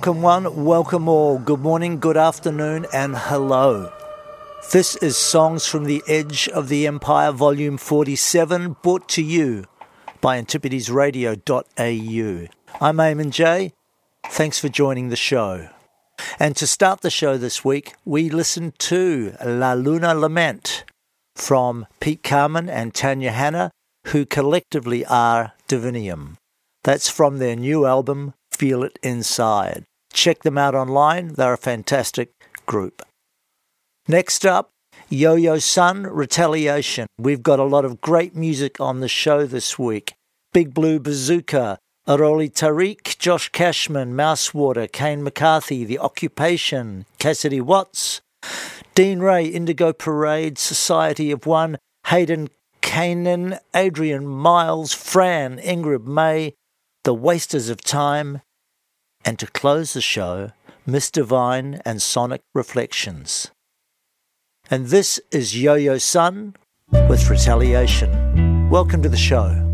Welcome, one, welcome all. Good morning, good afternoon, and hello. This is Songs from the Edge of the Empire, Volume 47, brought to you by antipodersradio.au. I'm Eamon Jay. Thanks for joining the show. And to start the show this week, we listen to La Luna Lament from Pete Carmen and Tanya Hanna, who collectively are Divinium. That's from their new album, Feel It Inside. Check them out online, they're a fantastic group. Next up, Yo Yo Sun Retaliation. We've got a lot of great music on the show this week. Big Blue Bazooka, Aroly Tariq, Josh Cashman, Mousewater, Kane McCarthy, The Occupation, Cassidy Watts, Dean Ray, Indigo Parade, Society of One, Hayden Cainin, Adrian Miles, Fran, Ingrid Mae, The Wasters of Time, and to close the show, Misdivine and Sonic Reflections. And this is Yo Yo Sun with Retaliation. Welcome to the show.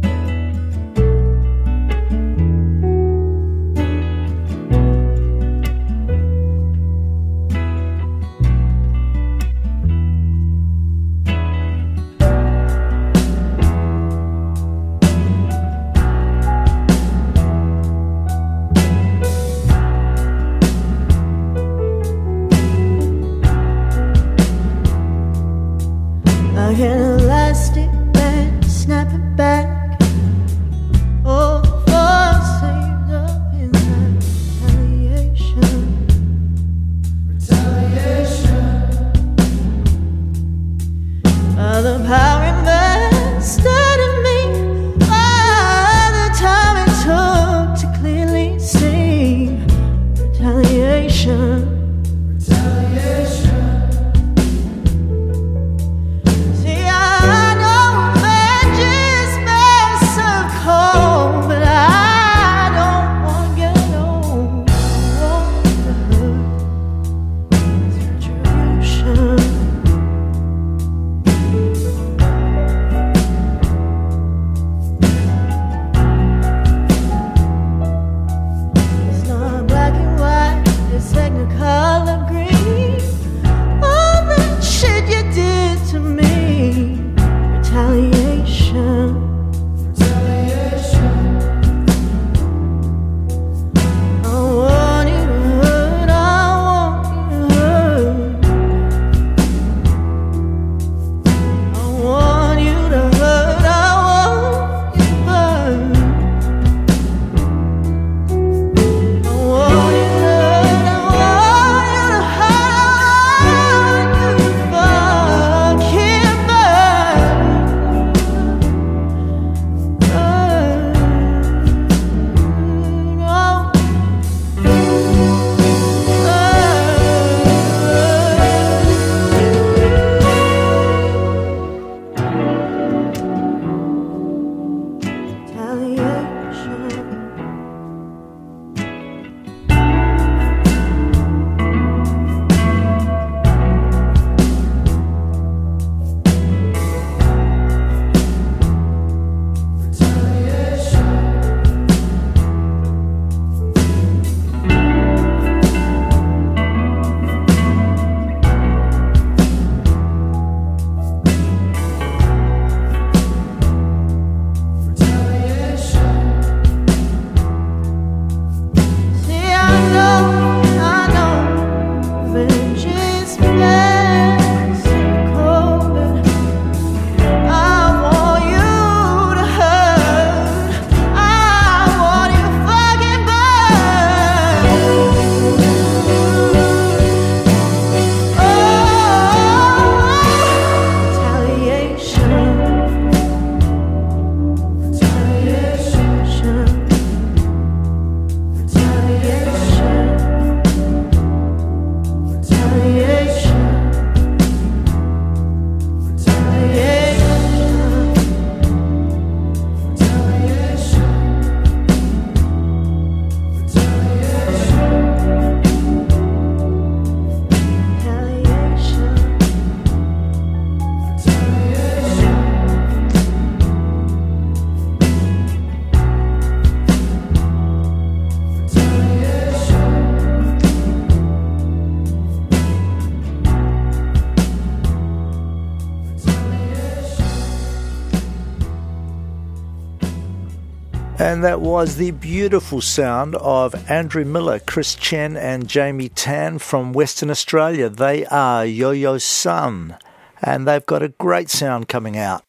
And that was the beautiful sound of Andrew Miller, Chris Chen, and Jamie Tan from Western Australia. They are Yo Yo Sun, and they've got a great sound coming out.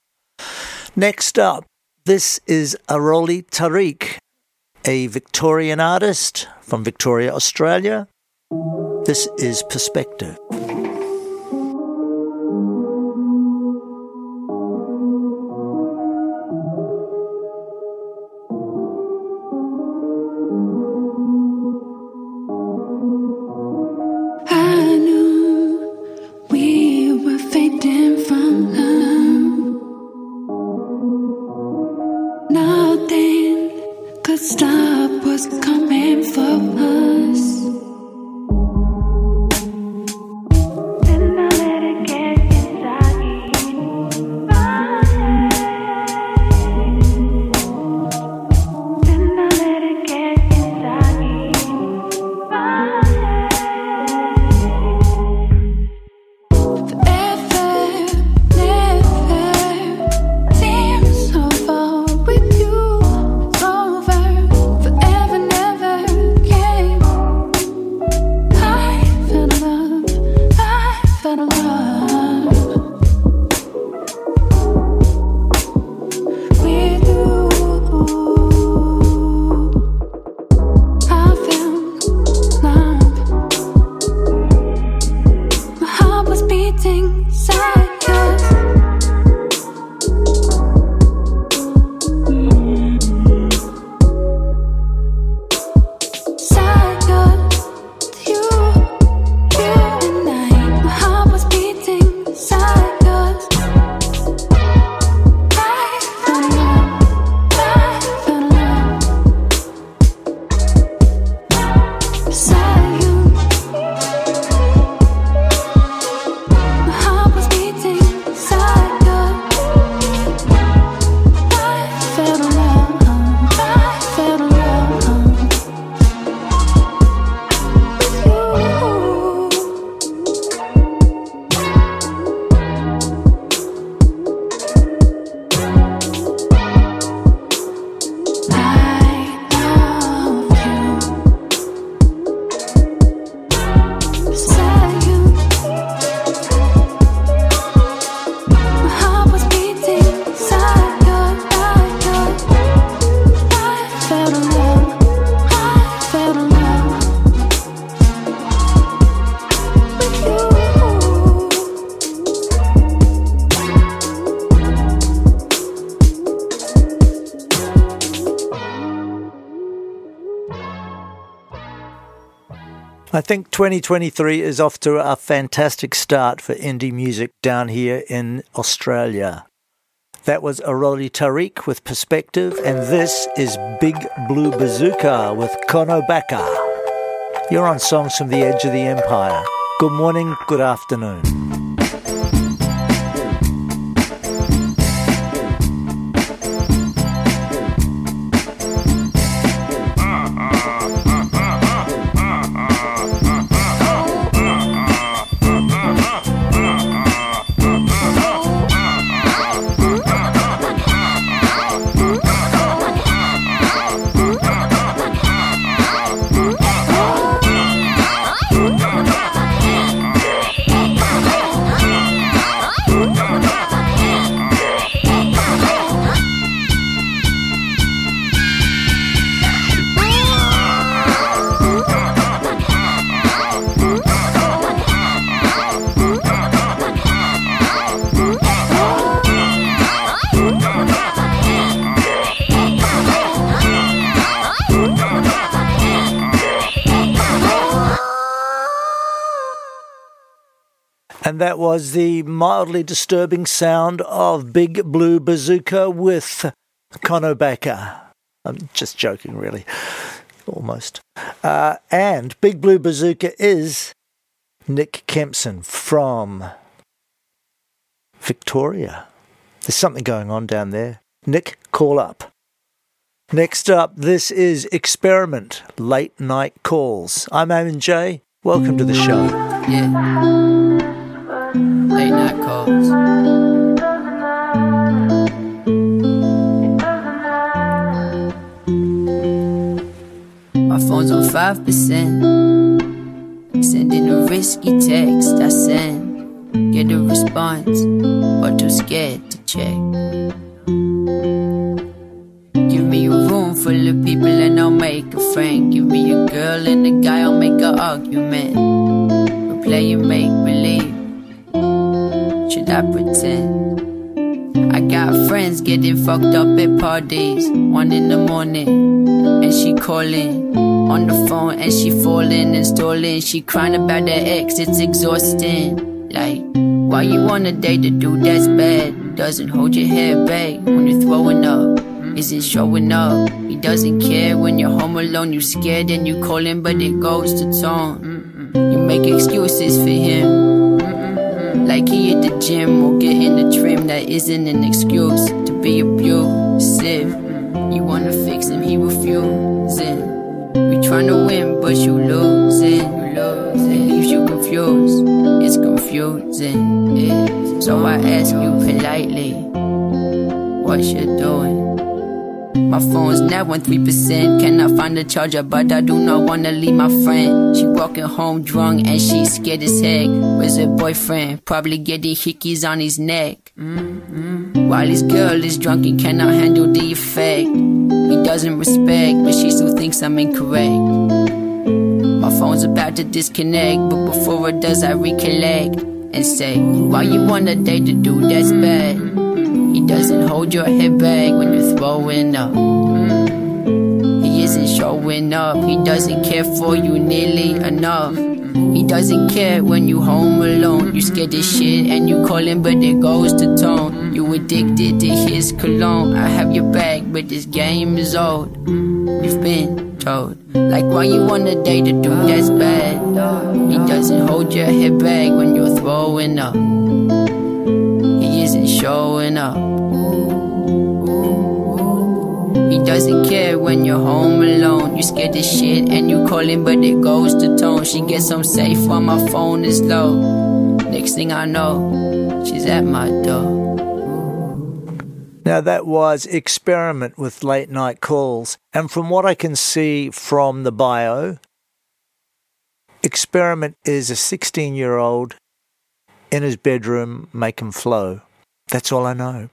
Next up, this is Aroly Tariq, a Victorian artist from Victoria, Australia. This is Perspective. 2023 is off to a fantastic start for indie music down here in Australia. That was Aroly Tariq with Perspective, and this is Big Blue Bazooka with Kono Baka. You're on Songs from the Edge of the Empire. Good morning, good afternoon. That was the mildly disturbing sound of Big Blue Bazooka with Baka. I'm just joking, really. Almost. Uh, and Big Blue Bazooka is Nick Kempson from Victoria. There's something going on down there. Nick, call up. Next up, this is Experiment Late Night Calls. I'm Eamon J. Welcome to the show. Yeah late night calls. My phone's on 5%. Sending a risky text, I send. Get a response, but too scared to check. Give me a room full of people and I'll make a friend. Give me a girl and a guy, I'll make an argument. We're playing make believe. Should I pretend? I got friends getting fucked up at parties. One in the morning, and she calling on the phone, and she falling and stalling. She crying about her ex, it's exhausting. Like, why you wanna date a dude that's bad? Doesn't hold your head back when you're throwing up. Isn't showing up. He doesn't care when you're home alone. You're scared and you call him, but it goes to tone. You make excuses for him. Like he at the gym or getting the trim. That isn't an excuse to be abusive. You wanna fix him, he refusing. We tryna win, but you losing. It leaves you confused. It's confusing. Yeah. So I ask you politely, what you doing? My phone's now on 3%. Cannot find the charger, but I do not wanna leave my friend. She walking home drunk and she scared as heck. Where's her boyfriend? Probably getting hickeys on his neck. Mm-hmm. While his girl is drunk and cannot handle the effect. He doesn't respect, but she still thinks I'm incorrect. My phone's about to disconnect, but before it does, I recollect and say, Why you wanna date a dude that's bad? He doesn't hold your head back when you're throwing up. Mm. He isn't showing up. He doesn't care for you nearly enough. He doesn't care when you home alone. You scared as shit and you call him, but it goes to tone. You addicted to his cologne. I have your back, but this game is old. You've been told. Like why you wanna date a dude that's bad? He doesn't hold your head back when you're throwing up. He isn't showing up. He doesn't care when you're home alone. You scared as shit and you call him, but it goes to tone. She gets home safe while my phone is low. Next thing I know, she's at my door. Now, that was Experiment with Late Night Calls. And from what I can see from the bio, Experiment is a 16 year old in his bedroom making flow. That's all I know.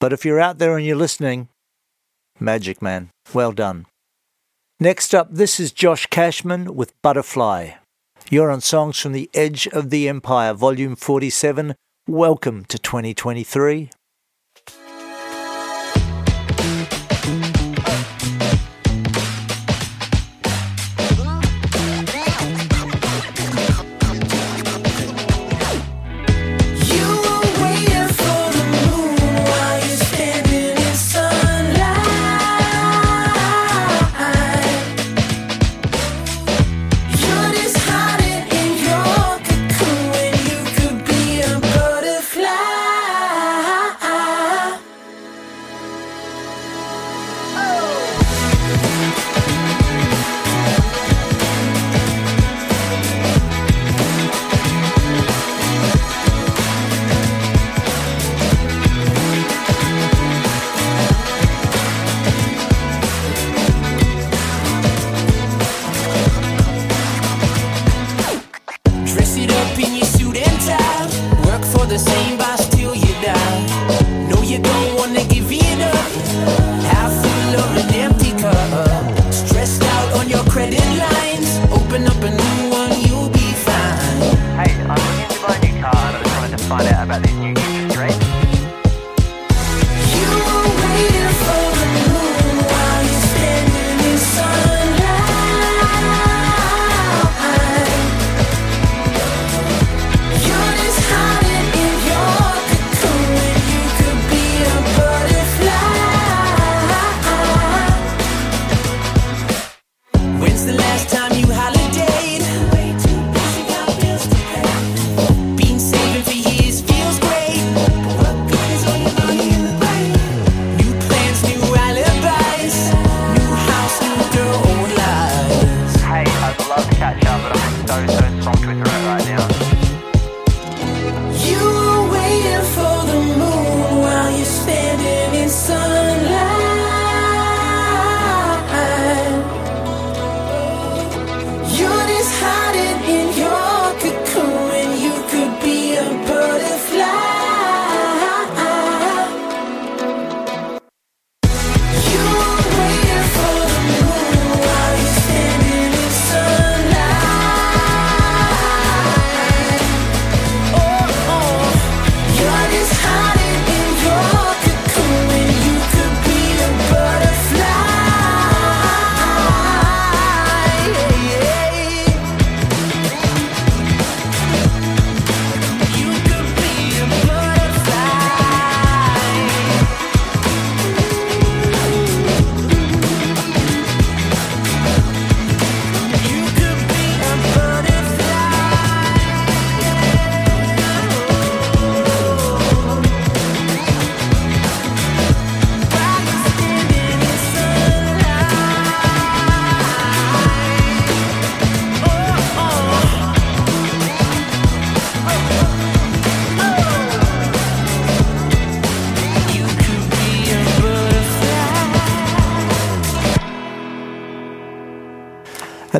But if you're out there and you're listening, magic man, well done. Next up, this is Josh Cashman with Butterfly. You're on Songs from the Edge of the Empire, Volume 47. Welcome to 2023.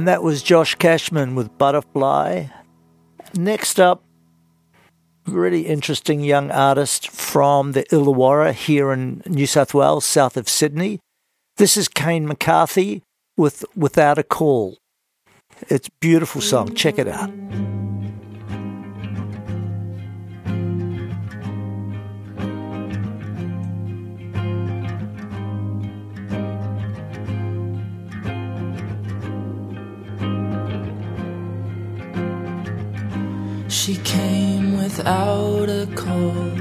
And that was Josh Cashman with Butterfly. Next up, really interesting young artist from the Illawarra here in New South Wales, south of Sydney. This is Kane McCarthy with Without a Call. It's a beautiful song. Check it out. She came without a call,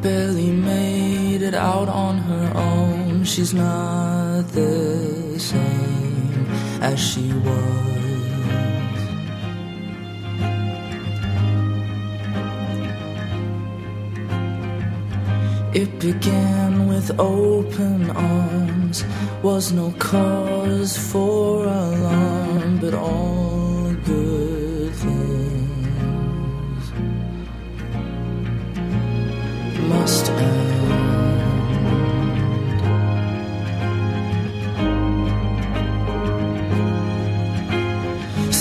barely made it out on her own. She's not the same as she was. It began with open arms, was no cause for alarm, but all good must end.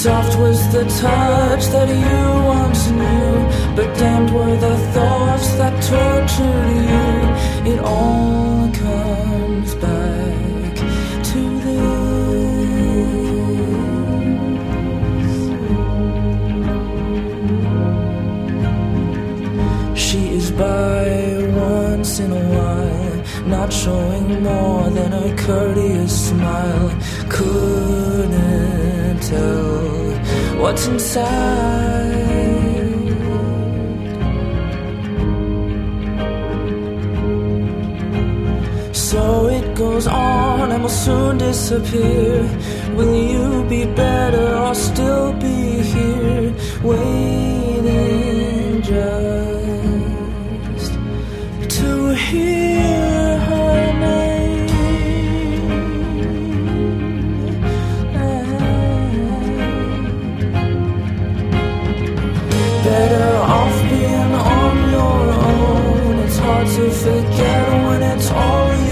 Soft was the touch that you once knew, but damned were the thoughts that tortured you. It all comes back to this. She is by not showing more than a courteous smile. Couldn't tell what's inside. So it goes on and will soon disappear. Will you be better or still be here, waiting just to hear hard to forget when it's all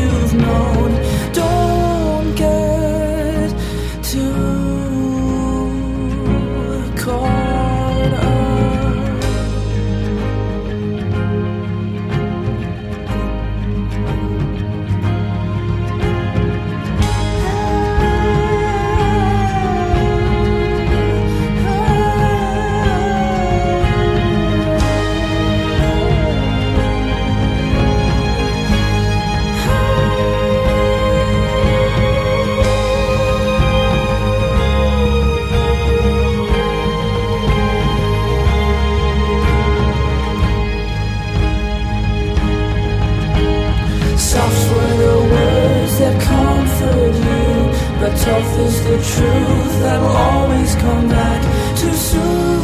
truth that will always come back too soon.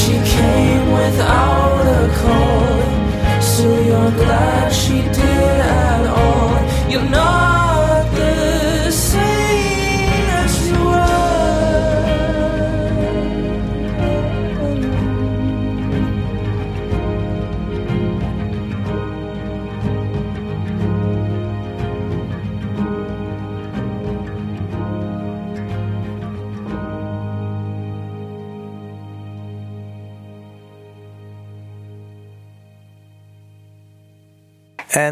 She came without a call, so you're glad she did at all. You're not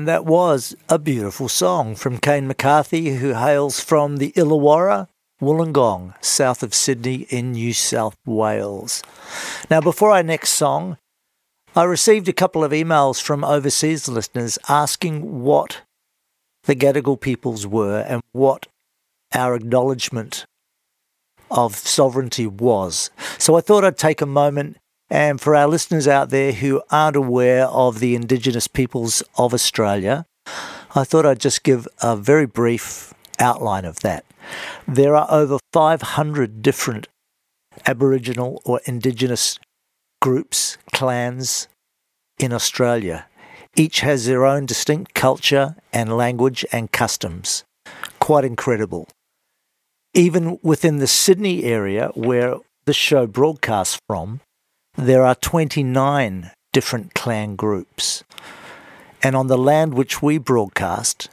And that was a beautiful song from Kane McCarthy, who hails from the Illawarra, Wollongong, south of Sydney in New South Wales. Now, before our next song, I received a couple of emails from overseas listeners asking what the Gadigal peoples were and what our acknowledgement of sovereignty was. So I thought I'd take a moment and for our listeners out there who aren't aware of the Indigenous peoples of Australia, I thought I'd just give a very brief outline of that. There are over 500 different Aboriginal or Indigenous groups, clans in Australia. Each has their own distinct culture and language and customs. Quite incredible. Even within the Sydney area where the show broadcasts from, there are 29 different clan groups. And on the land which we broadcast,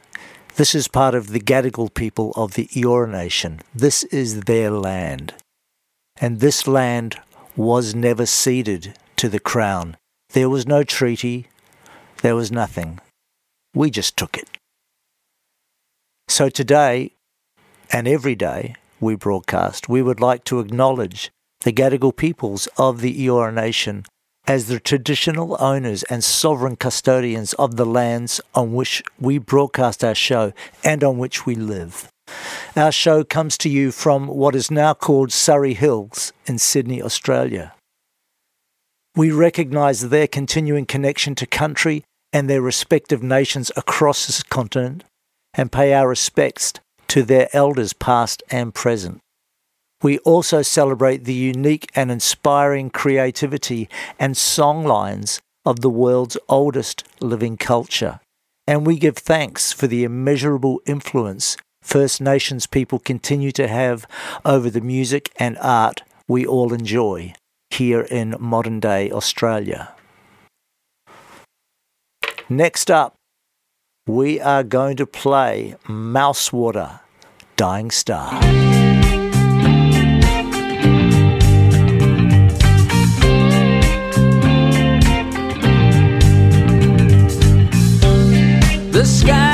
This is part of the Gadigal people of the Eora Nation. This is their land. And this land was never ceded to the Crown. There was no treaty, there was nothing. We just took it. So today, and every day we broadcast, we would like to acknowledge the Gadigal peoples of the Eora Nation as the traditional owners and sovereign custodians of the lands on which we broadcast our show and on which we live. Our show comes to you from what is now called Surry Hills in Sydney, Australia. We recognise their continuing connection to country and their respective nations across this continent and pay our respects to their elders past and present. We also celebrate the unique and inspiring creativity and songlines of the world's oldest living culture. And we give thanks for the immeasurable influence First Nations people continue to have over the music and art we all enjoy here in modern day Australia. Next up, we are going to play Mousewater, Dying Star. The sky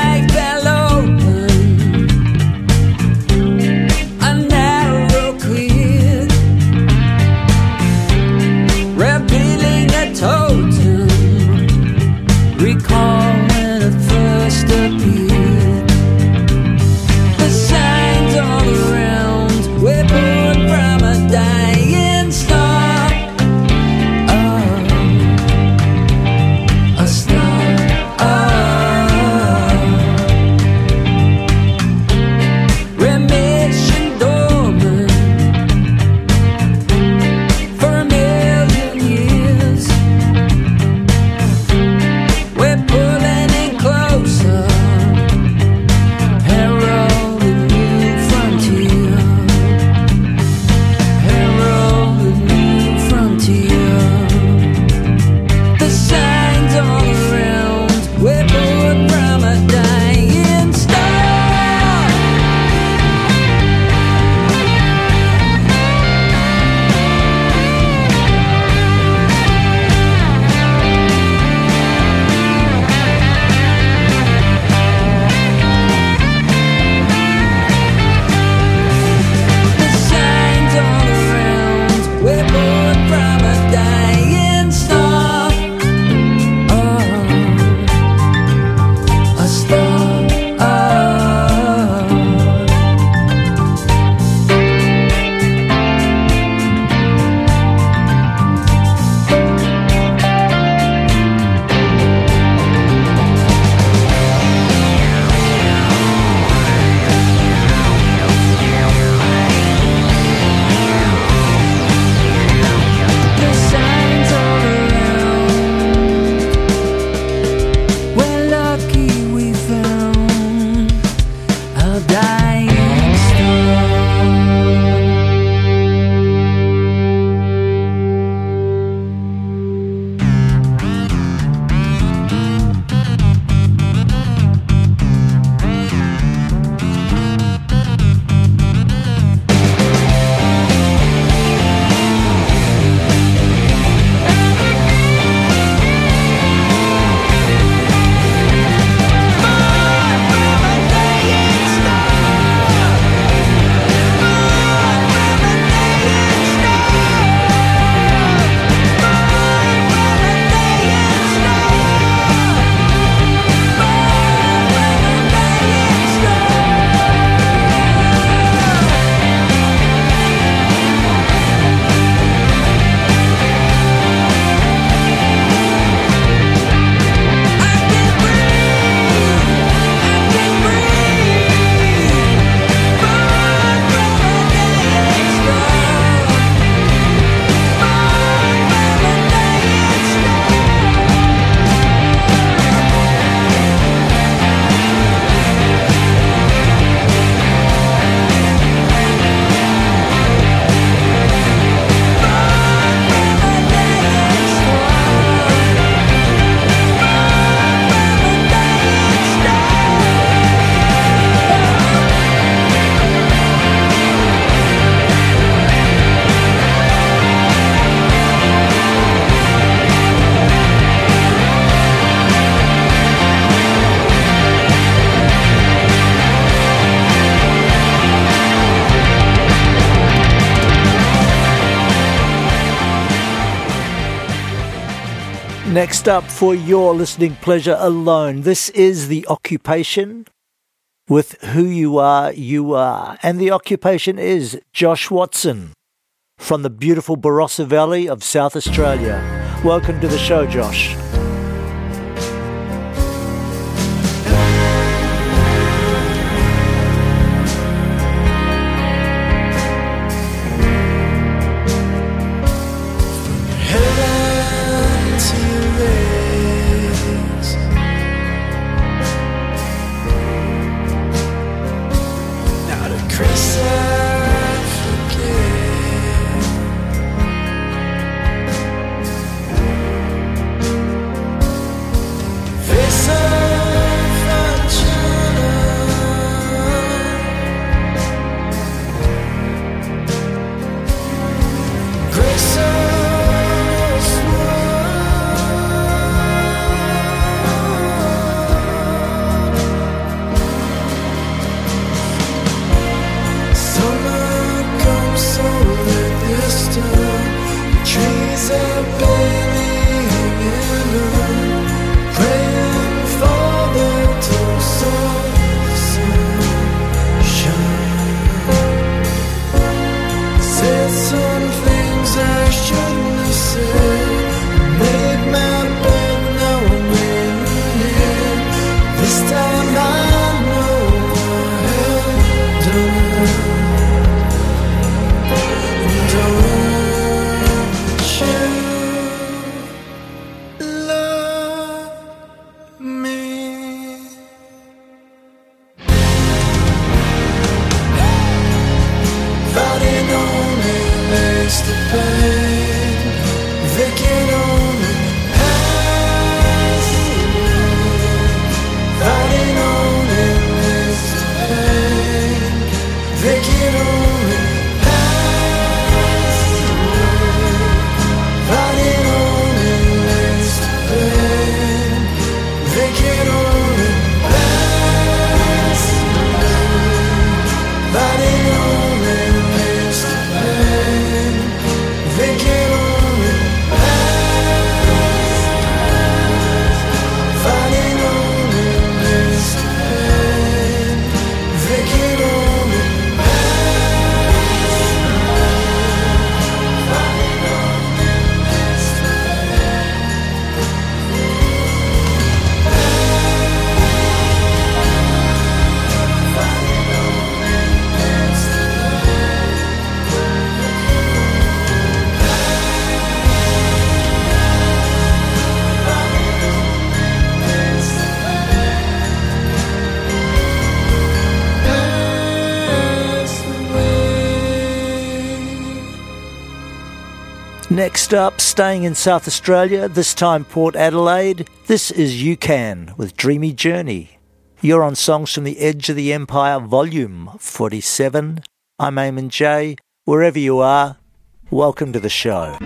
Next up for your listening pleasure alone, this is The Occupation with Who You Are, You Are. And the occupation is Josh Watson from the beautiful Barossa Valley of South Australia. Welcome to the show, Josh. Up, staying in South Australia, this time Port Adelaide, this is UCAN with Dreamy Journey. You're on Songs from the Edge of the Empire, Volume 47. I'm Eamon J. Wherever you are, welcome to the show.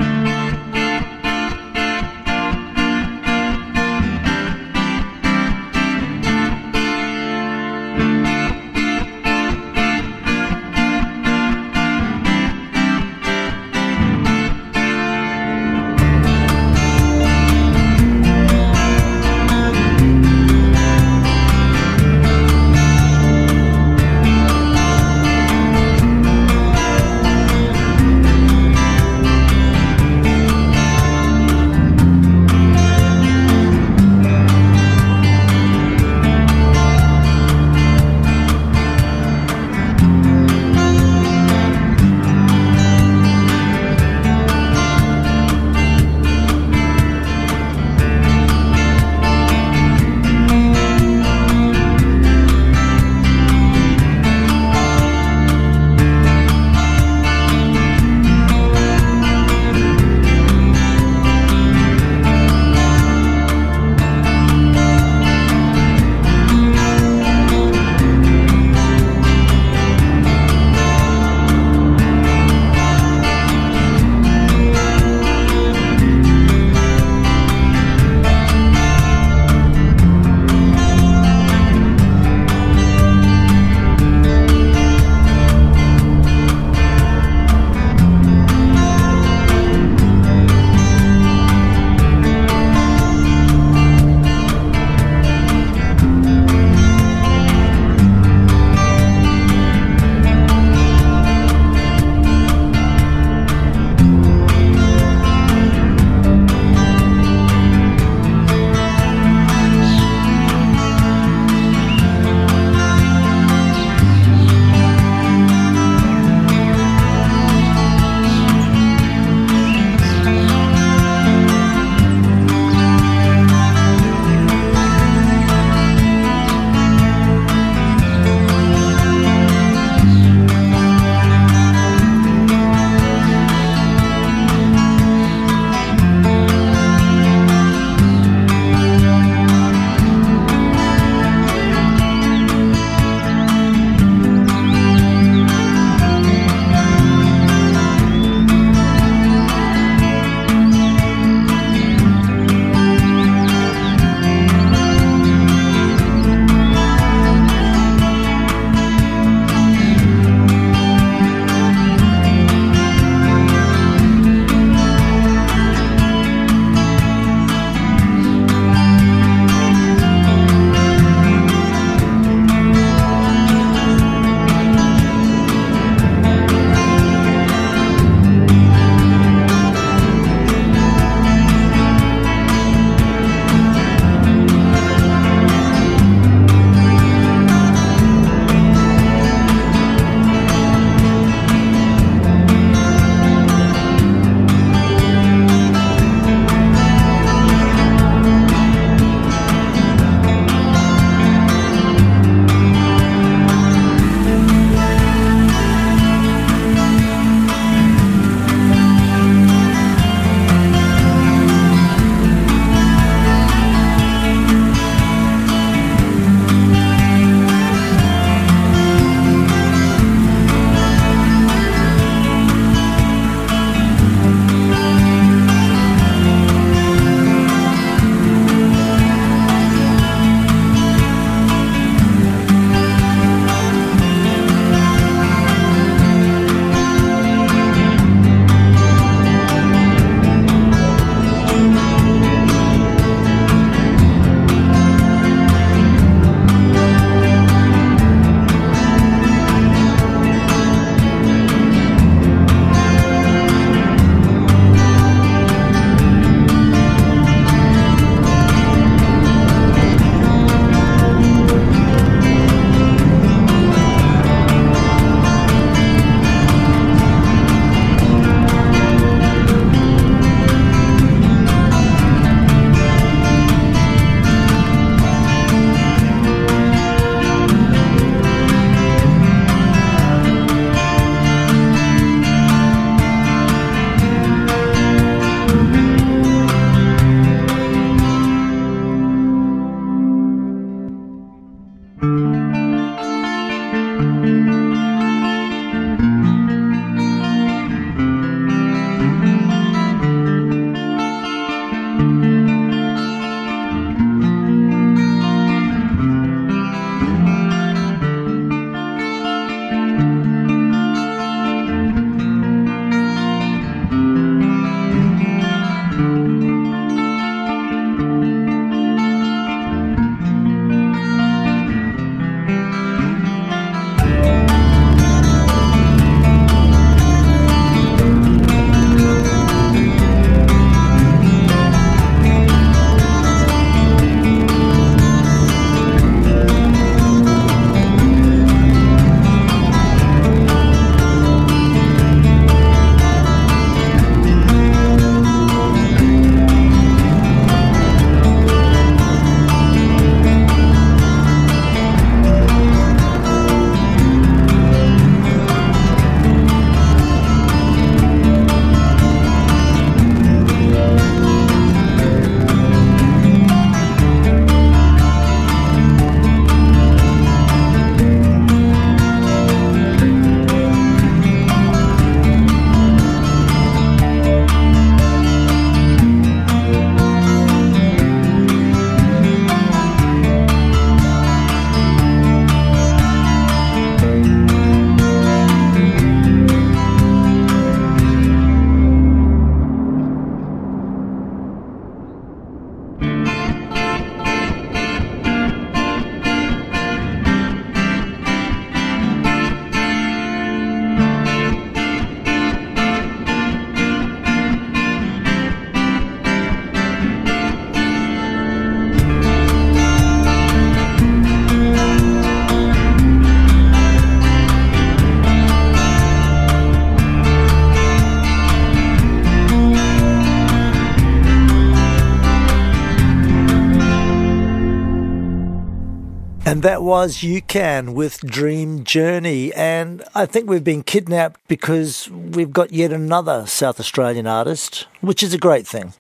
And that was UCAN with Dream Journey. And I think we've been kidnapped because we've got yet another South Australian artist, which is a great thing.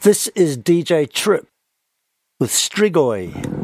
This is DJ Trip with Strigoi.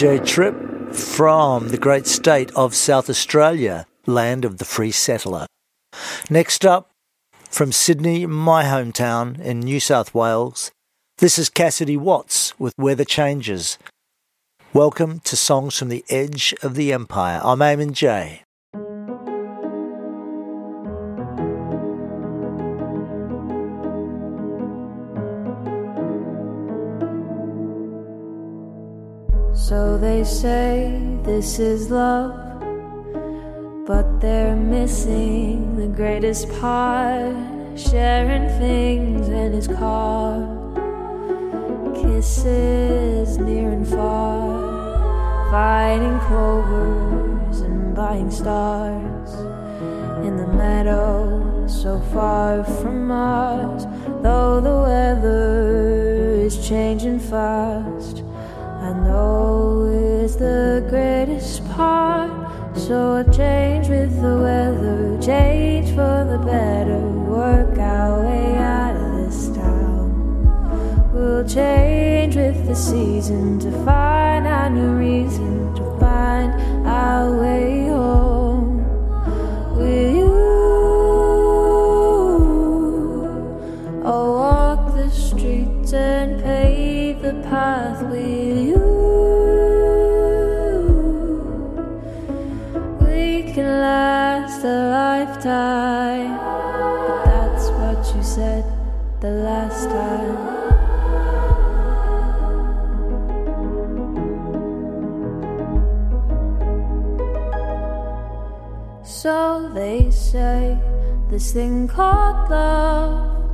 DJ Trip from the great state of South Australia, land of the free settler. Next up, from Sydney, my hometown in New South Wales, this is Cassidy Watts with Weather Changes. Welcome to Songs from the Edge of the Empire. I'm Eamon J. say this is love, but they're missing the greatest part sharing things in his car, kisses near and far. fighting clovers and buying stars in the meadow so far from us. Though the weather is changing fast, I know it's the greatest part. So I change with the weather, change for the better, work our way out of this town. We'll change with the season to find our new reason to find our way home. With you, I'll walk the streets and pave the path lifetime, but that's what you said the last time. So they say this thing called love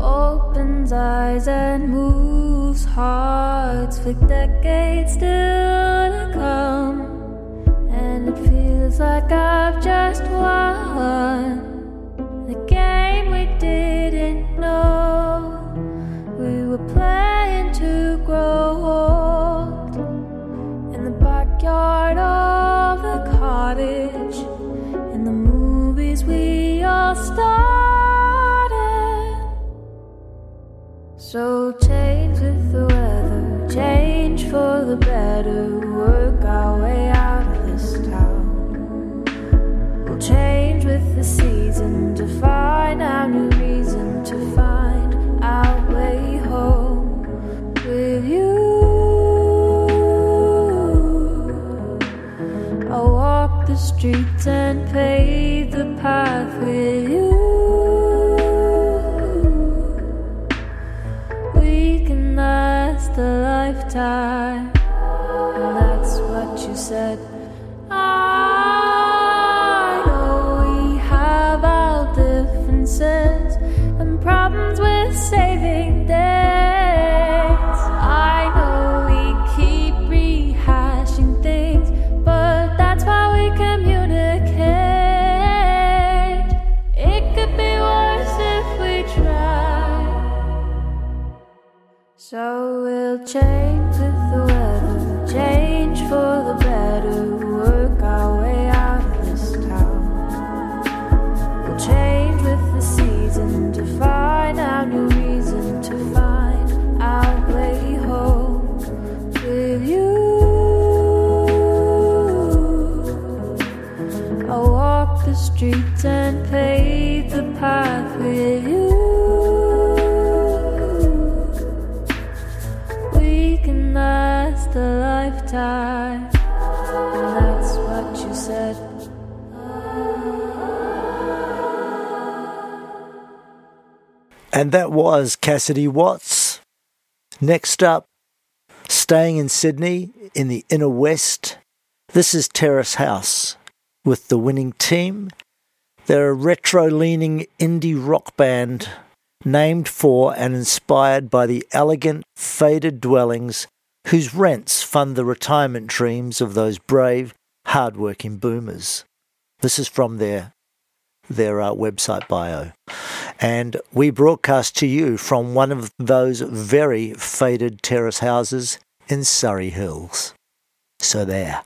opens eyes and moves hearts for decades still to come. Feels like I've just won the game we didn't know. We were playing to grow old in the backyard of the cottage. In the movies we all started. So change with the weather, change for the better, streets and pave the path And that was Cassidy Watts. Next up, staying in Sydney in the inner west, this is Terrace House with the winning team. They're a retro leaning indie rock band named for and inspired by the elegant, faded dwellings whose rents fund the retirement dreams of those brave, hard-working boomers. This is from their their uh, website bio. And we broadcast to you from one of those very faded terrace houses in Surry Hills. So there.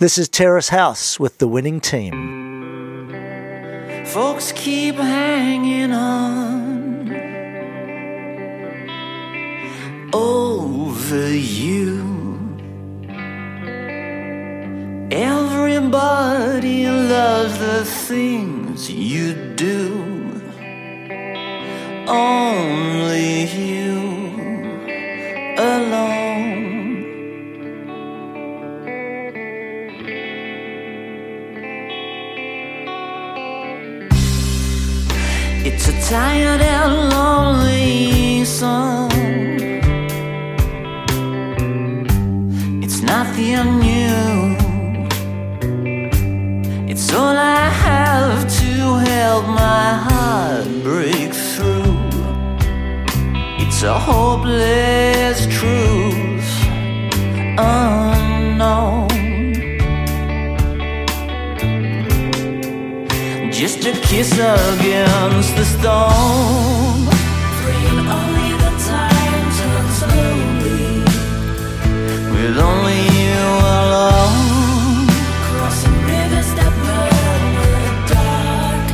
This is Terrace House with the winning team. Folks keep hanging on over you. Everybody loves the things you do. Only you alone. It's a tired and lonely song. It's nothing new. It's all I have to help my heart break. It's a hopeless truth unknown. Just a kiss against the stone. Bring only the time turns lonely. With only you alone. Crossing rivers that run dark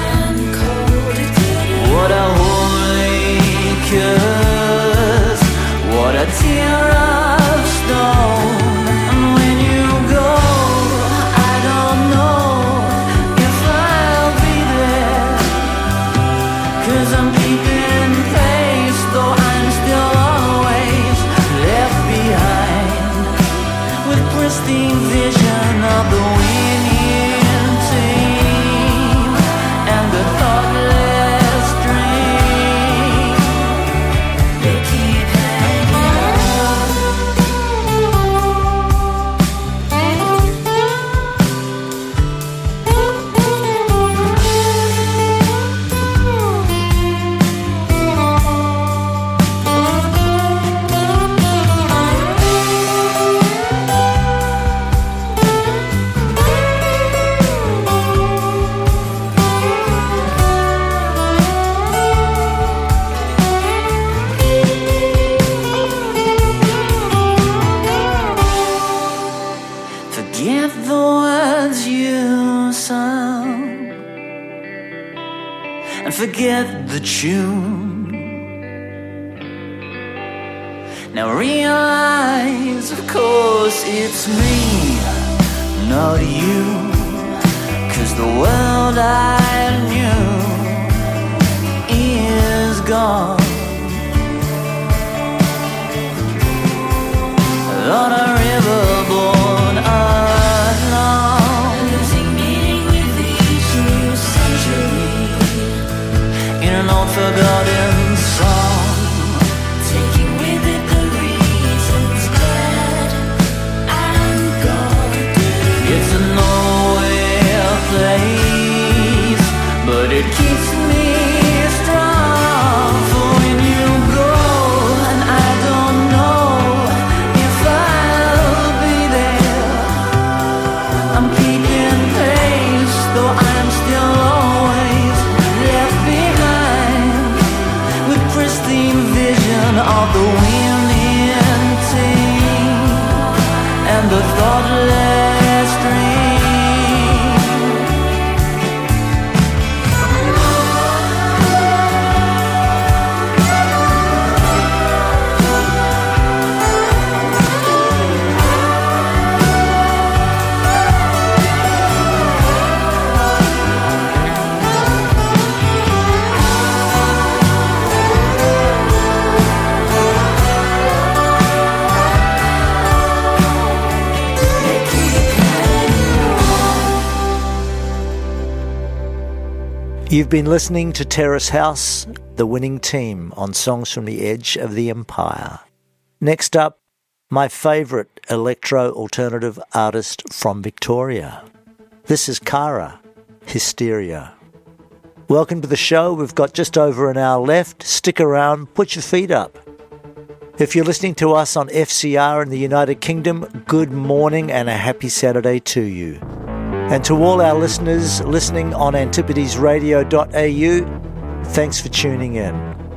and cold. What I 天。Tune. Now realize, of course, it's me, not you. Cause the world I knew is gone. On in an old forgotten You've been listening to Terrace House, the winning team on Songs from the Edge of the Empire. Next up, my favourite electro alternative artist from Victoria. This is Kara, Hysteria. Welcome to the show. We've got just over an hour left. Stick around, put your feet up. If you're listening to us on FCR in the United Kingdom, good morning and a happy Saturday to you. And to all our listeners listening on antipodesradio.au, thanks for tuning in.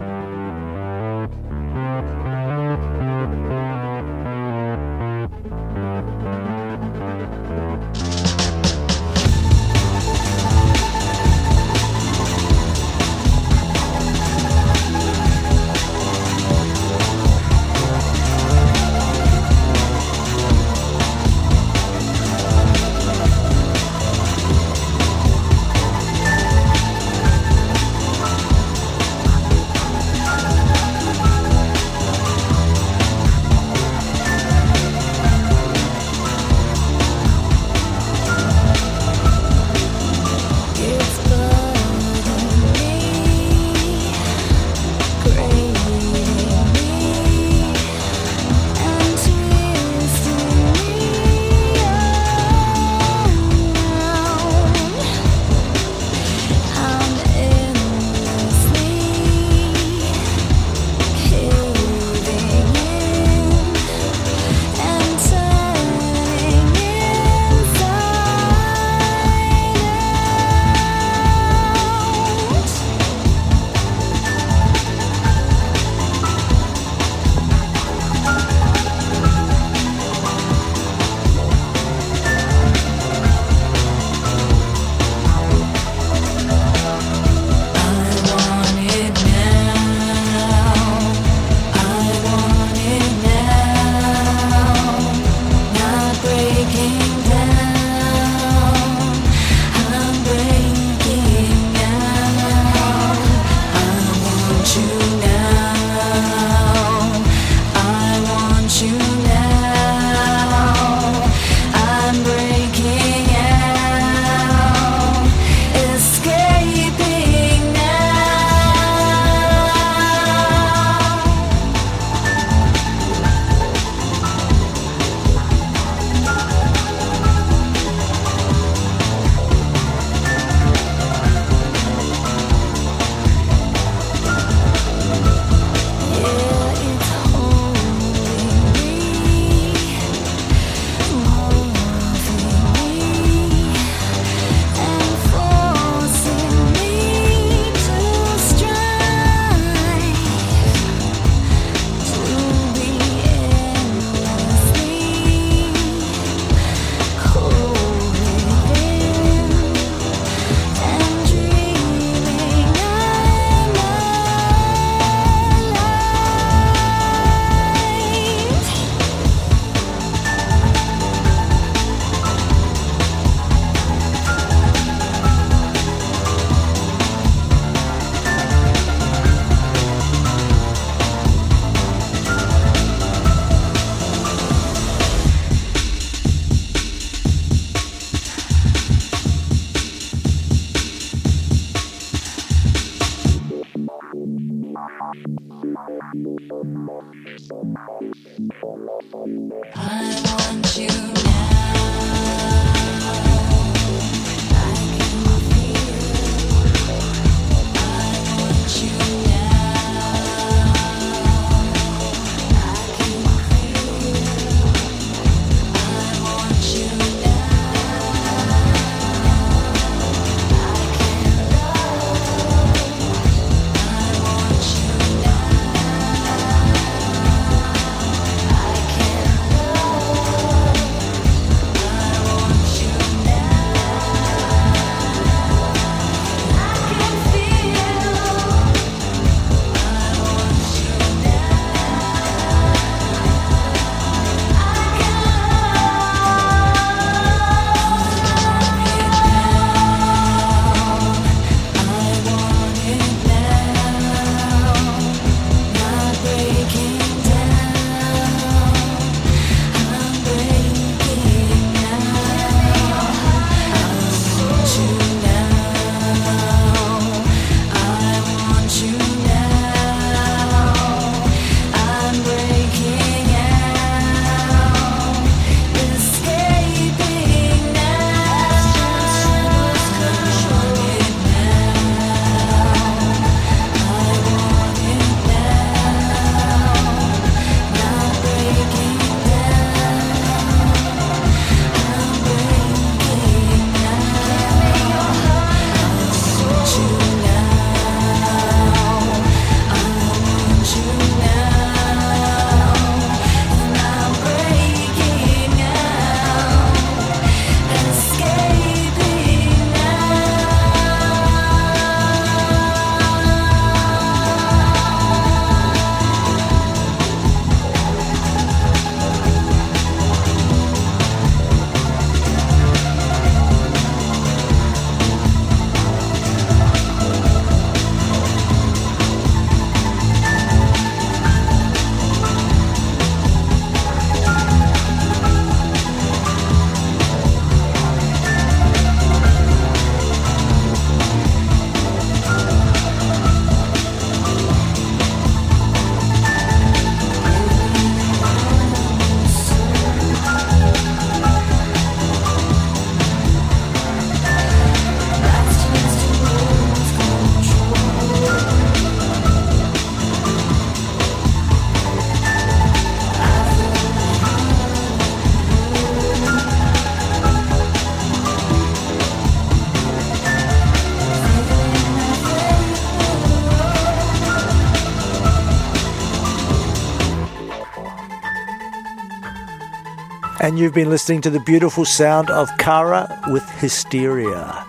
And you've been listening to the beautiful sound of Kara with Hysteria.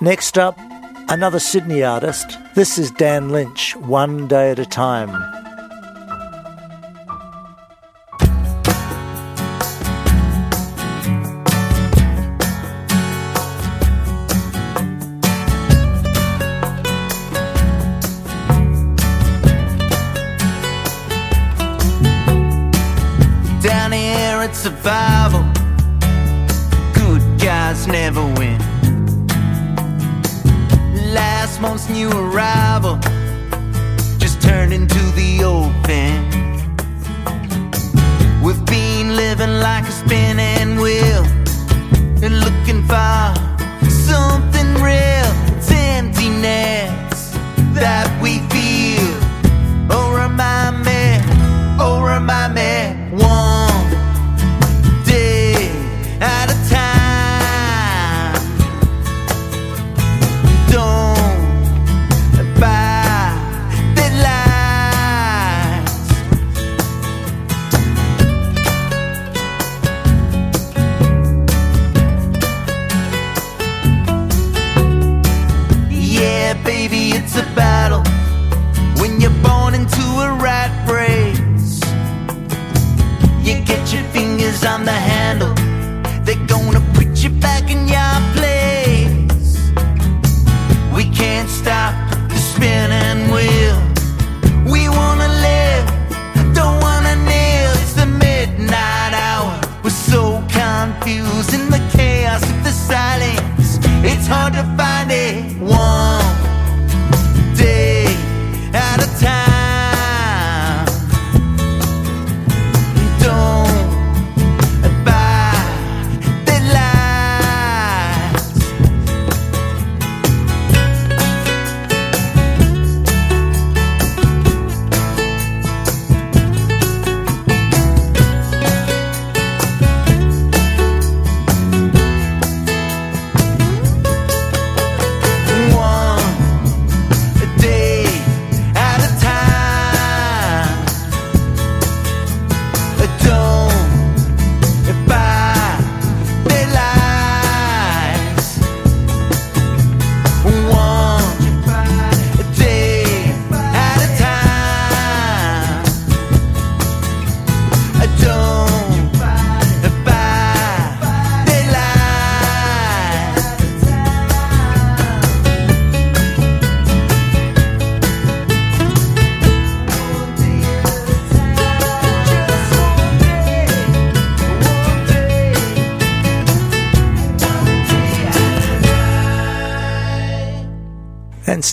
Next up, another Sydney artist. This is Dan Lynch, One Day at a Time.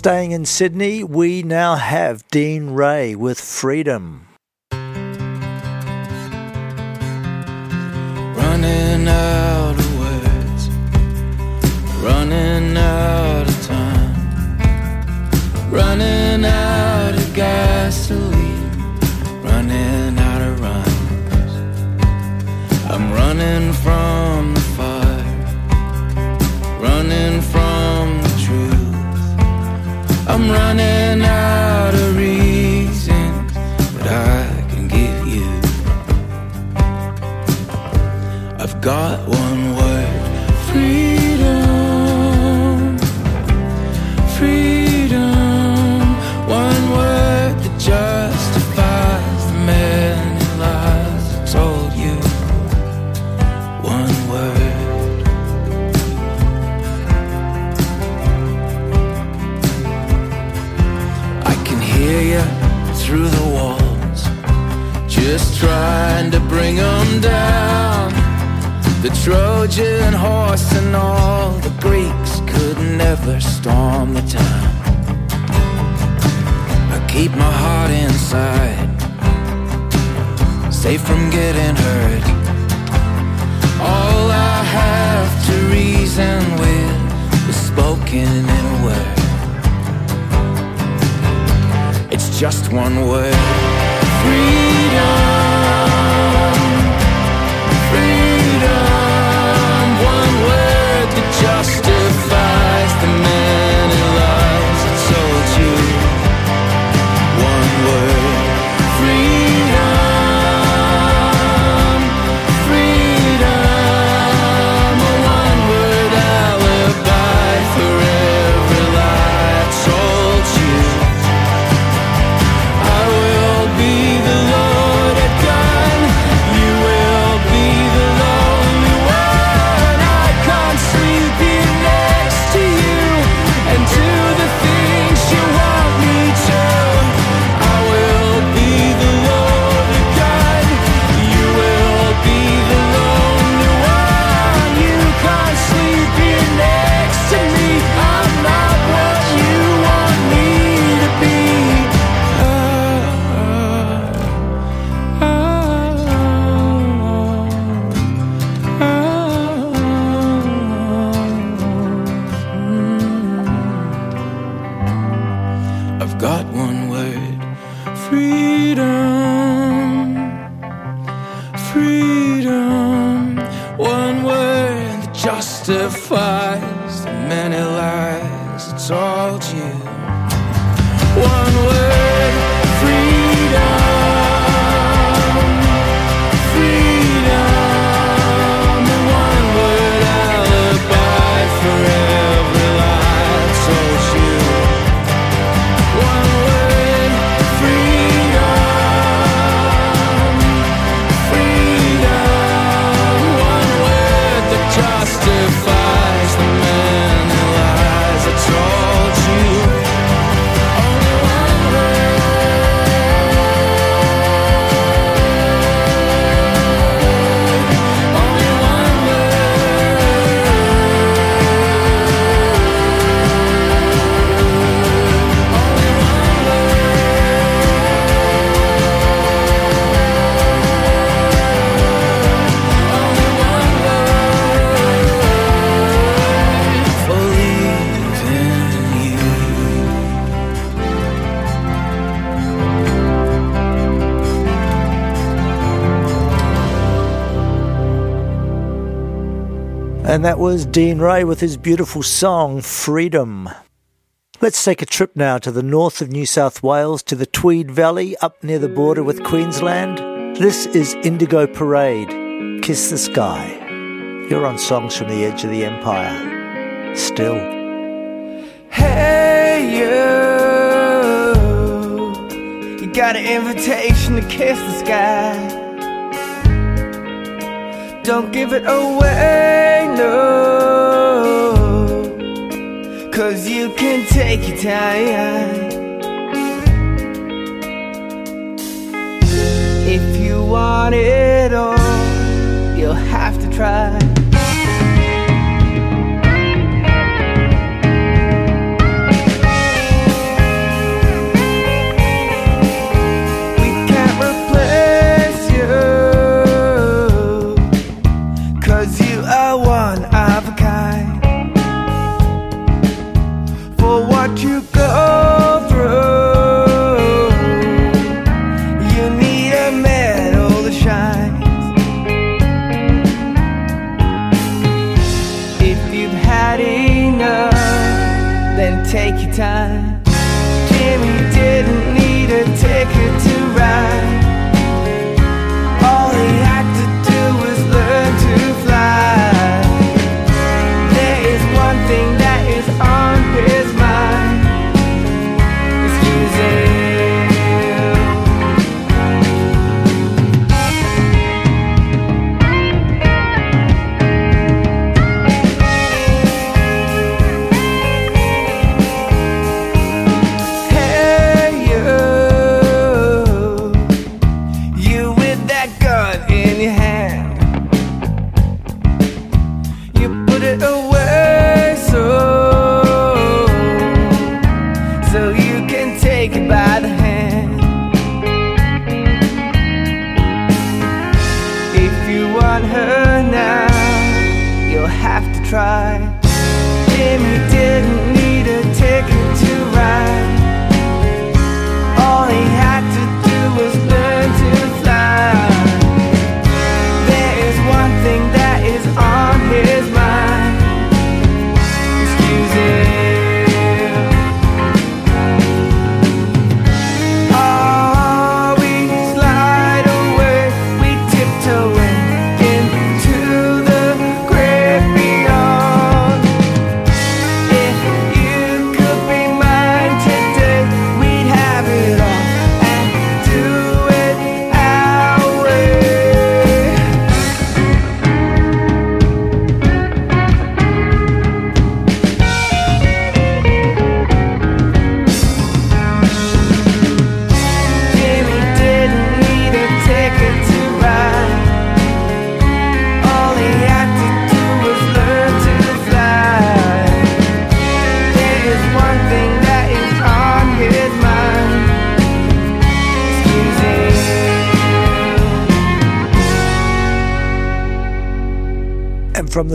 Staying in Sydney, we now have Dean Ray with Freedom. Running out I've all the Greeks could never storm the town. I keep my heart inside, safe from getting hurt. All I have to reason with is spoken in a word. It's just one word. Freedom, And that was Dean Ray with his beautiful song Freedom. Let's take a trip now to the north of New South Wales to the Tweed Valley up near the border with Queensland. This is Indigo Parade, Kiss the Sky. You're on Songs from the Edge of the Empire. Still. Hey you, you got an invitation to kiss the sky. Don't give it away, no, cause you can take your time. If you want it all, you'll have to try.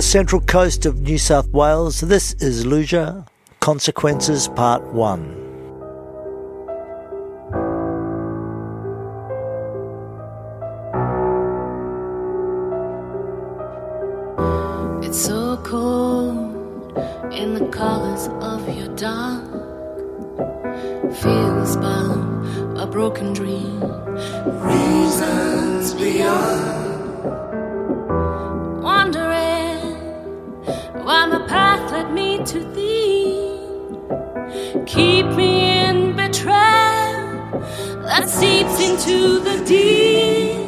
central coast of New South Wales, this is Lujza Consequences Part 1. It's so cold in the colors of your dark. Feels bound, a broken dream. Reasons beyond. to thee. Keep me in betrayal that seeps into the deep.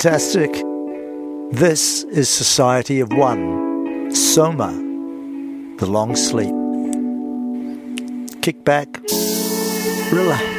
Fantastic. This is Society of One. Soma, the long sleep. Kick back, relax.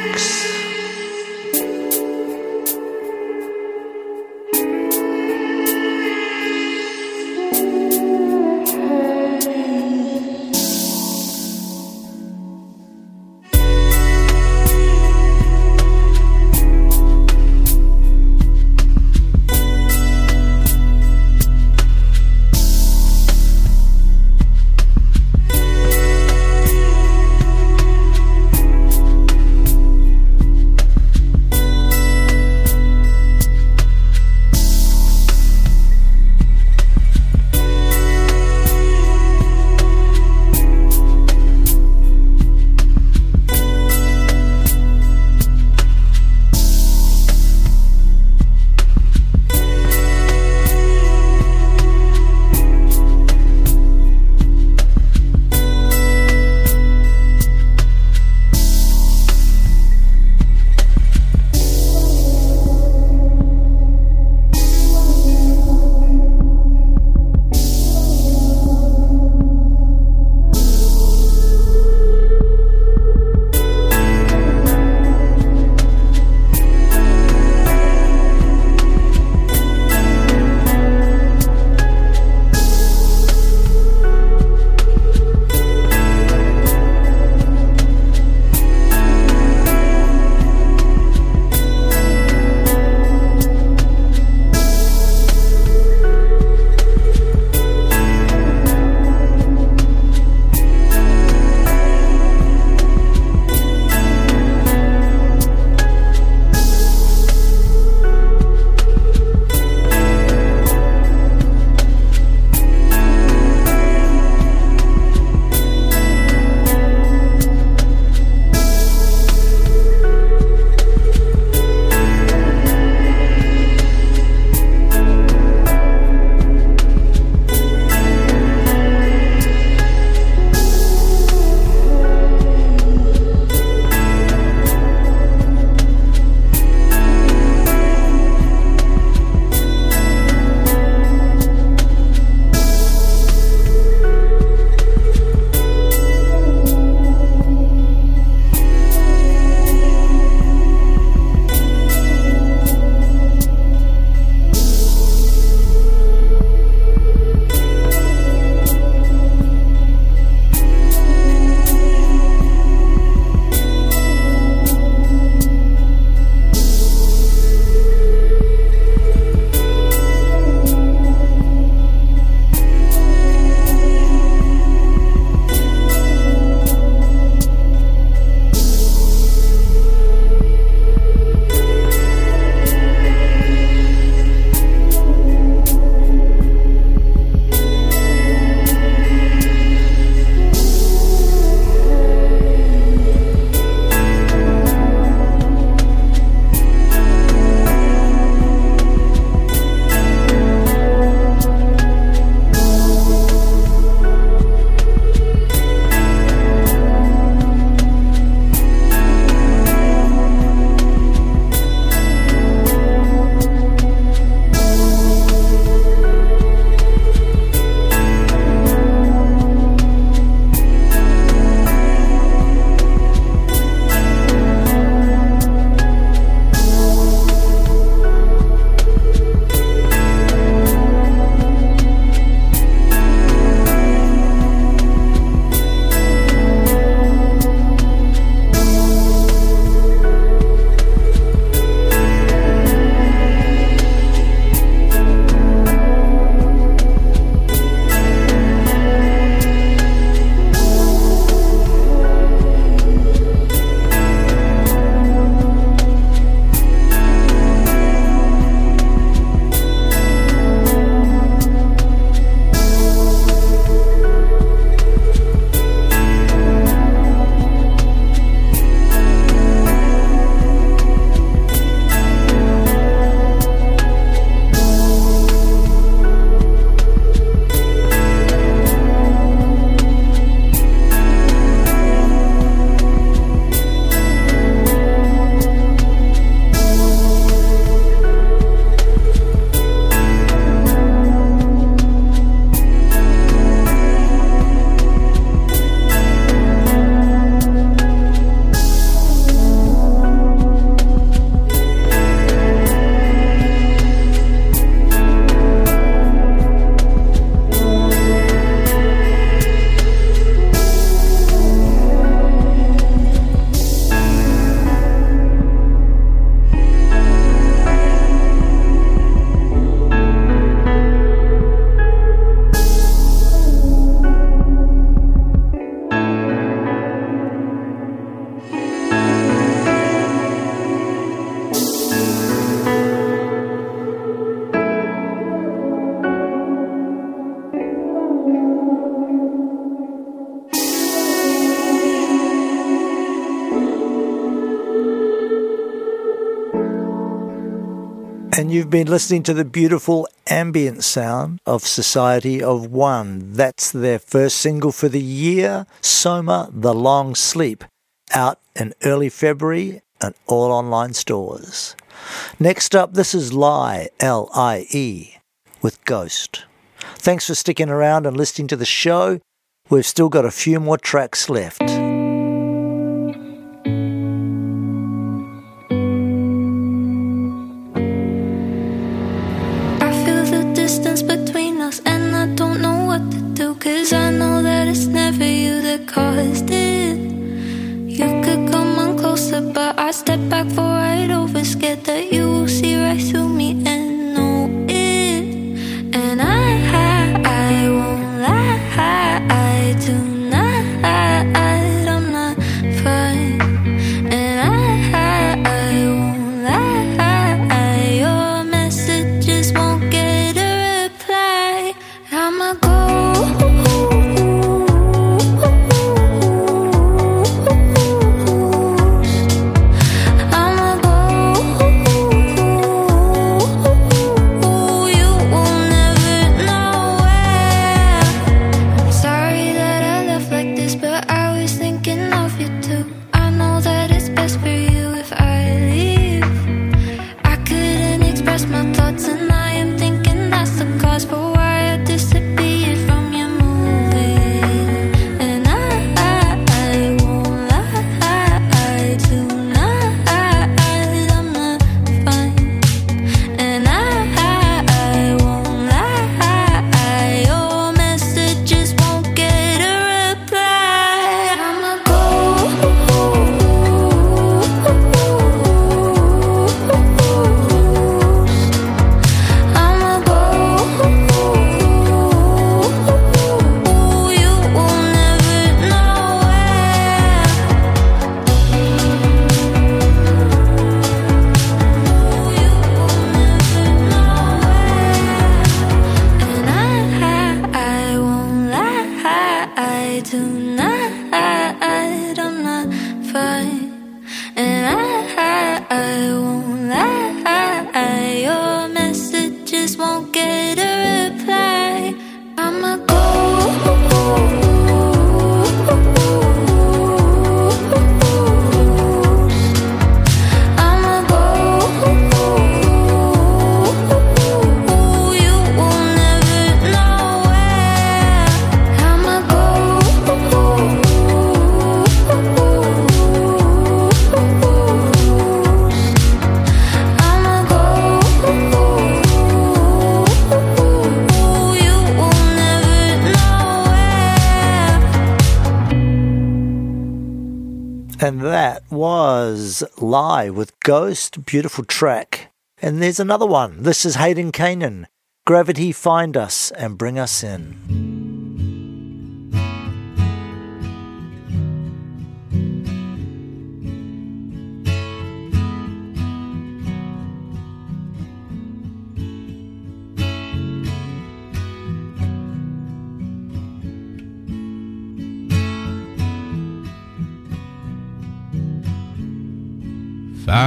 You've been listening to the beautiful ambient sound of Society of One. That's their first single for the year, Soma The Long Sleep, out in early February and all online stores. Next up, this is Lie, L I E, with Ghost. Thanks for sticking around and listening to the show. We've still got a few more tracks left. Cause I know Lie with Ghost, beautiful track. And there's another one. This is Hayden Cainin. Gravity find us and bring us in.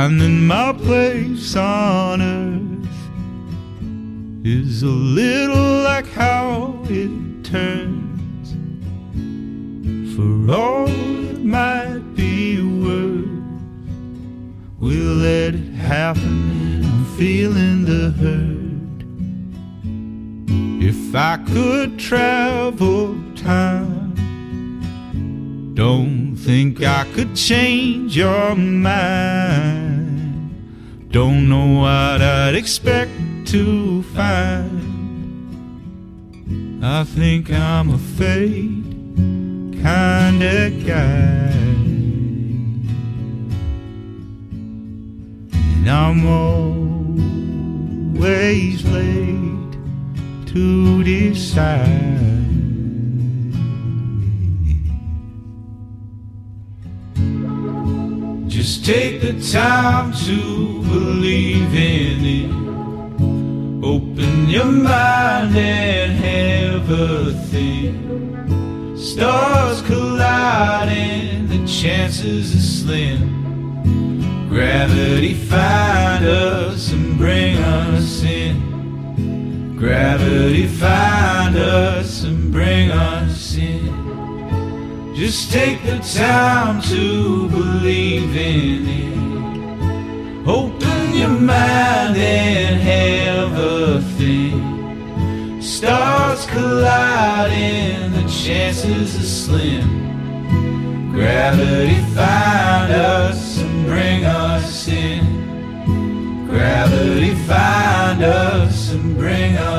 Finding my place on earth is a little like how it turns. For all it might be worth, we'll let it happen. I'm feeling the hurt. If I could travel time, don't think I could change your mind. Expect to find. I think I'm a fate kind of guy. And I'm always late to decide. Just take the time to believe in it. Open your mind and have a think. Stars colliding, the chances are slim. Gravity find us and bring us in. Gravity find us and bring us in. Just take the time to believe in it. Open your mind and have a think. Stars colliding, the chances are slim. Gravity find us and bring us in. Gravity find us and bring us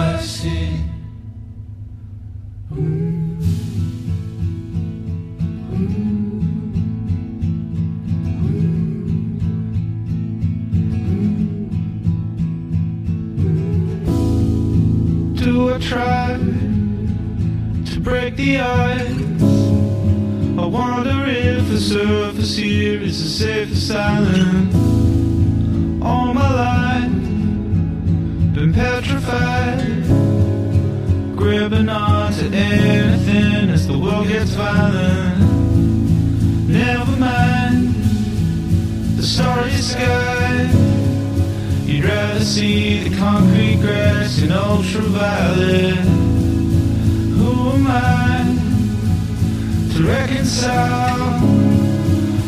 I try to break the ice? I wonder if the surface here is a safe asylum. All my life, been petrified, grabbing onto anything as the world gets violent. Never mind the starry sky. You'd rather see the concrete grass in ultraviolet. Who am I? to reconcile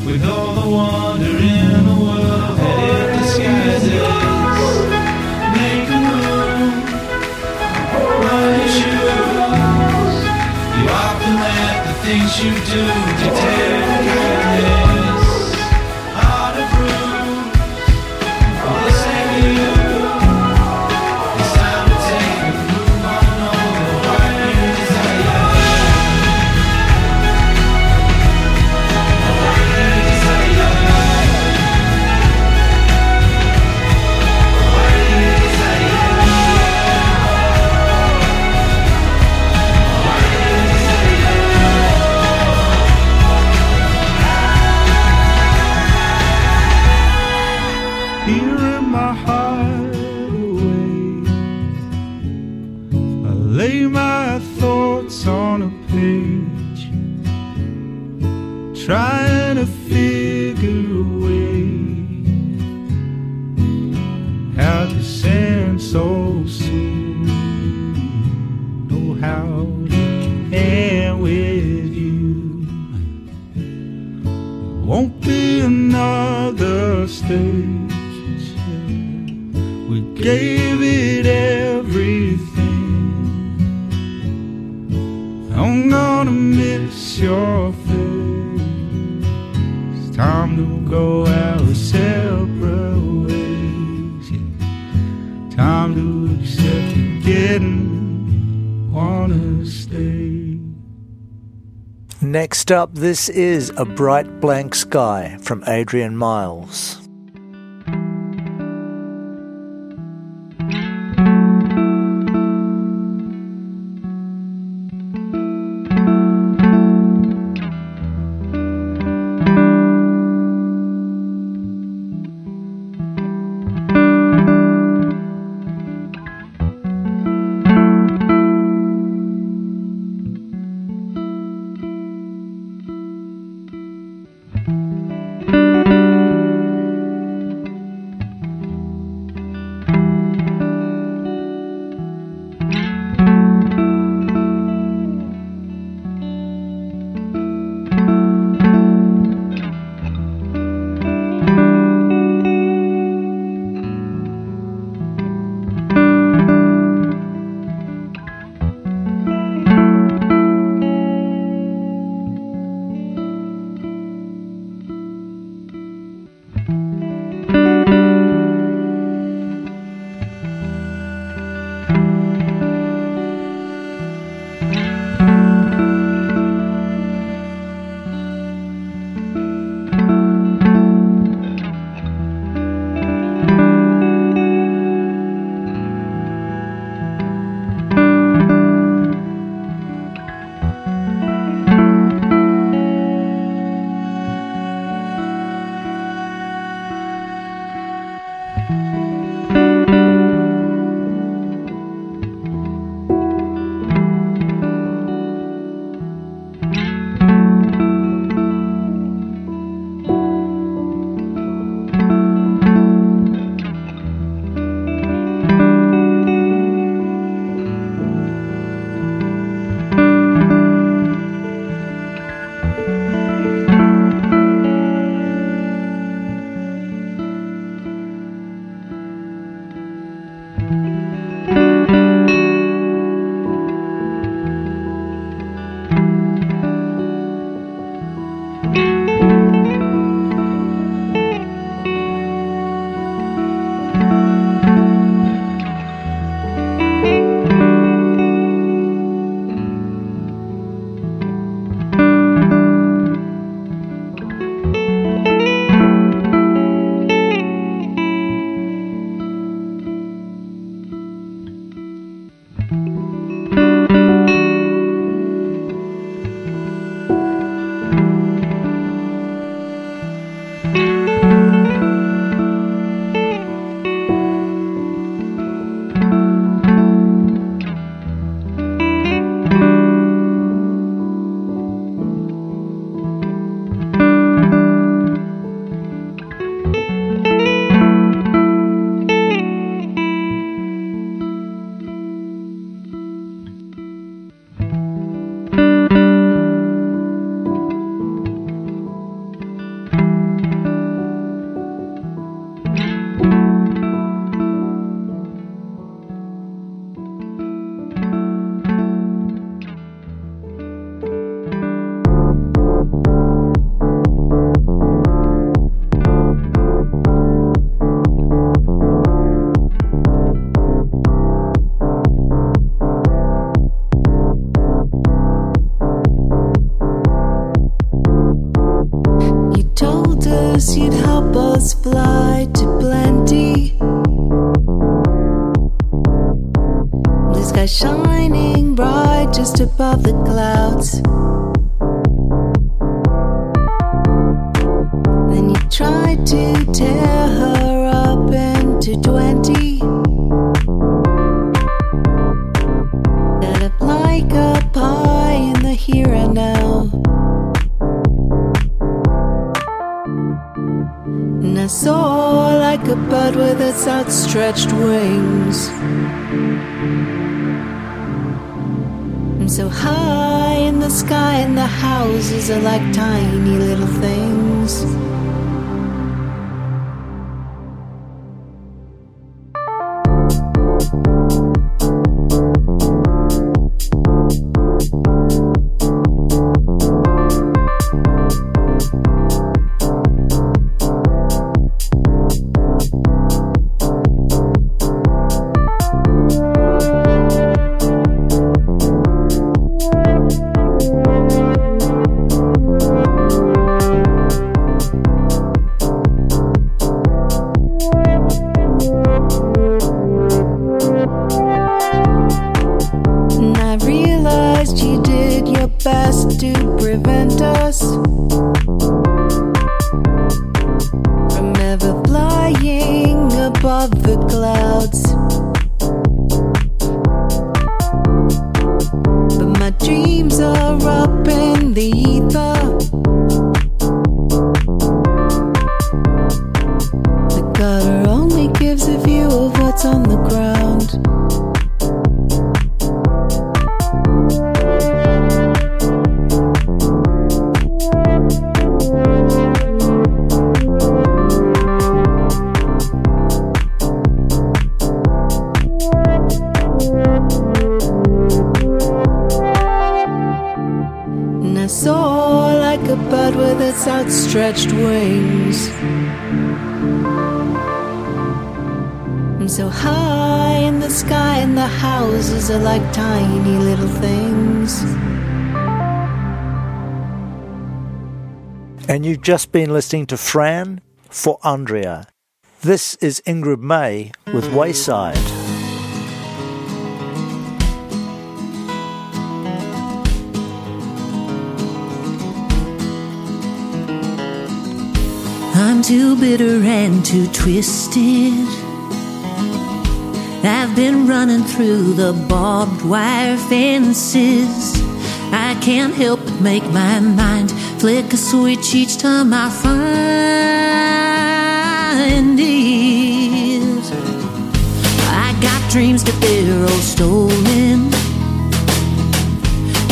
with all the wonder in the world that it disguises. Make a move, run your Next up, this is A Bright Blank Sky from Adrian Miles. promise you'd help us fly to plenty. The sky shining bright just above the clouds. Then you tried to tear her up into twenty. Outstretched wings. I'm so high in the sky, and the houses are like tiny little things. Just been listening to Fran for Andrea. This is Ingrid Mae with Wayside. I'm too bitter and too twisted. I've been running through the barbed wire fences. I can't help but make my mind flick a switch each time I find it. I got dreams that they're all stolen.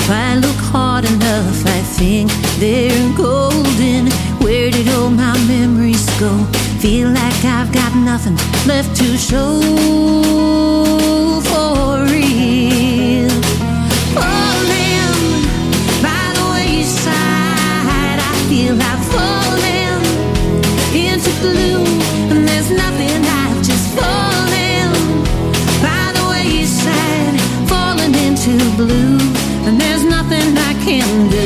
If I look hard enough, I think they're golden. Where did all my memories go? Feel like I've got nothing left to show for real. Blue, and there's nothing I can do.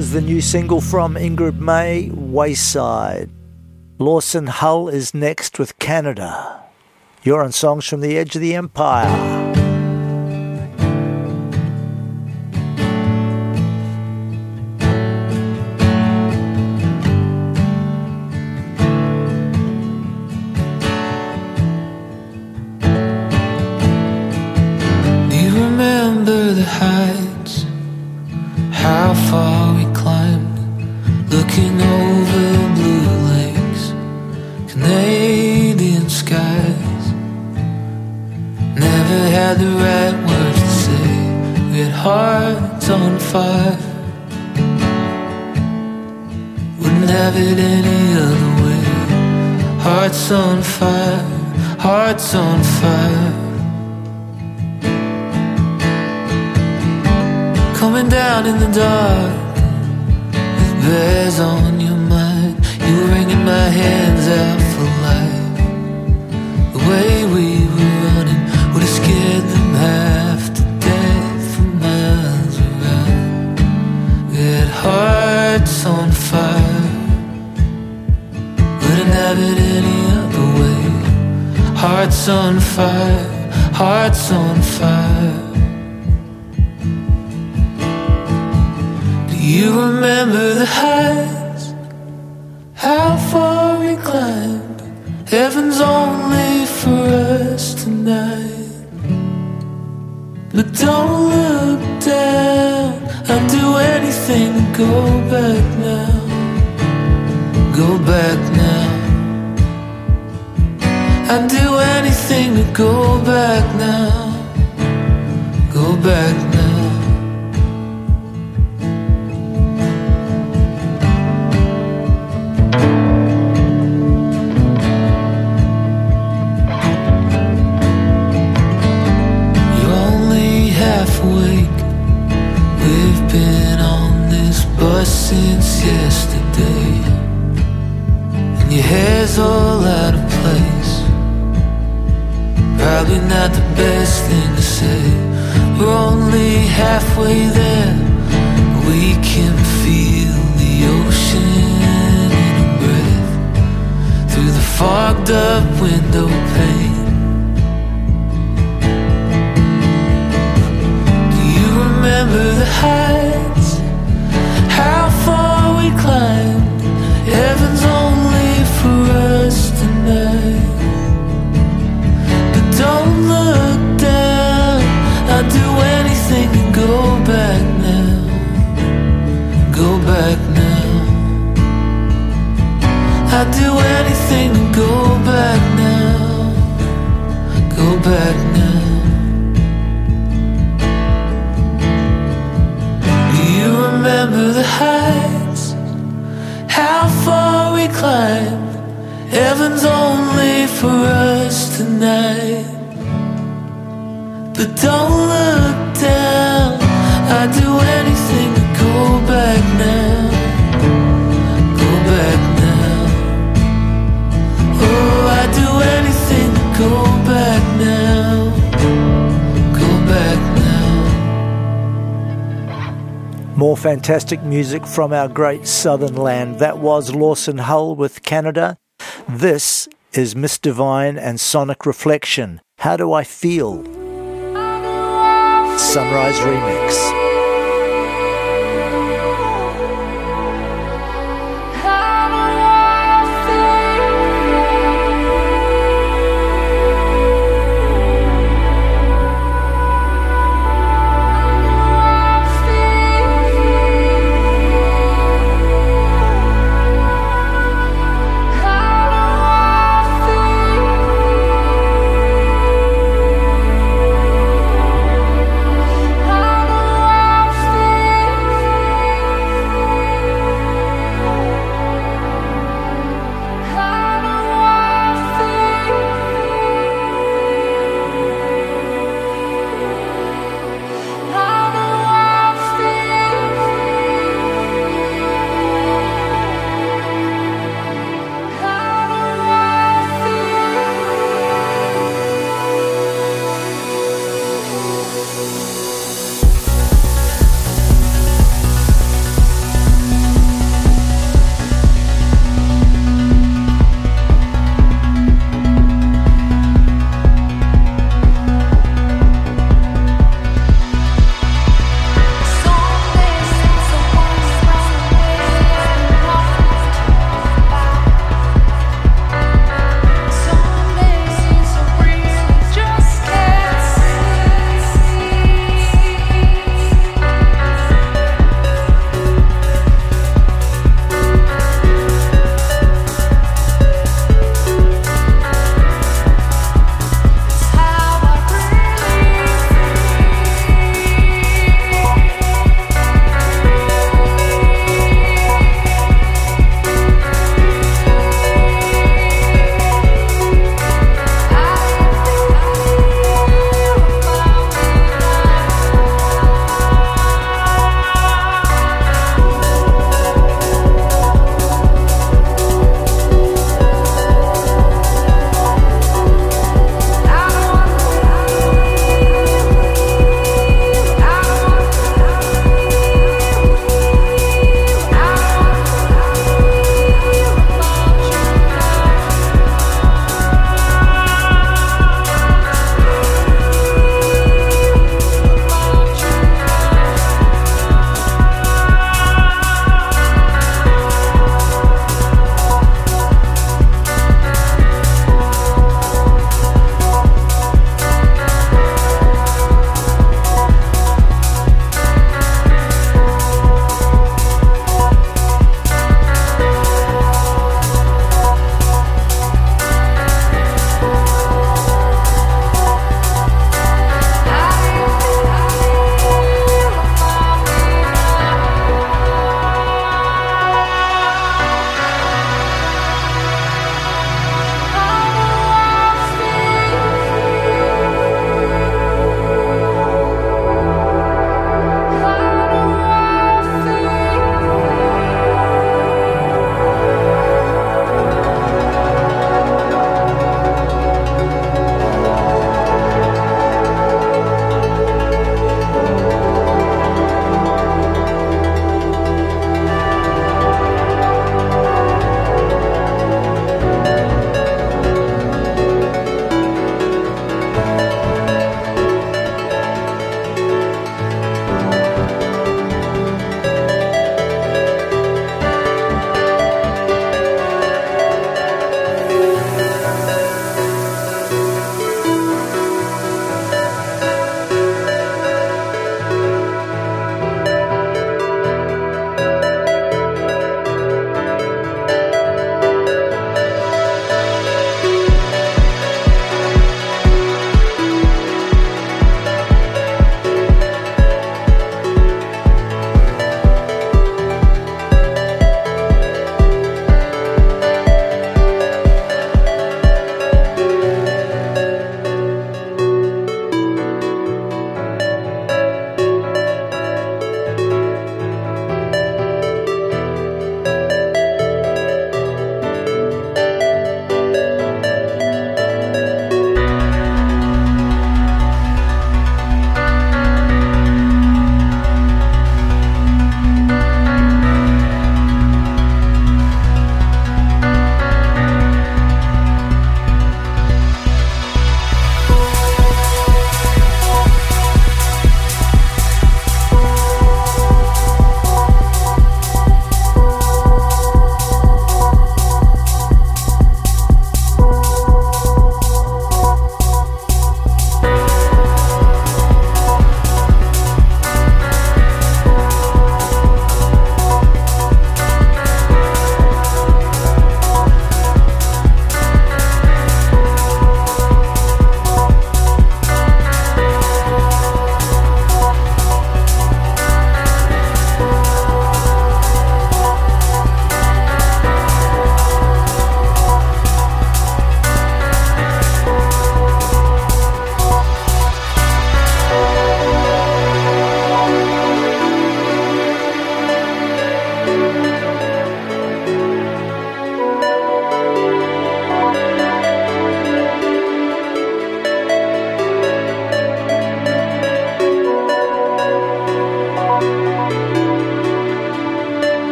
Was the new single from Ingrid Mae, Wayside. Lawson Hull is next with Canada. You're on Songs from the Edge of the Empire. Hearts on fire. Coming down in the dark with bears on your mind. You were wringing my hands out for life. The way we were running would have scared them half to death for miles around. We had hearts on fire. It any other way. Hearts on fire, hearts on fire. Do you remember the heights? How far we climbed? Heaven's only for us tonight. But don't look down. I'd do anything to go back now. Go back now. I'd do anything to go back now. Go back now. Fantastic music from our great southern land. That was Lawson Hull with Canada. This is Misdivine and Sonic Reflection. How do I feel? Sunrise Remix.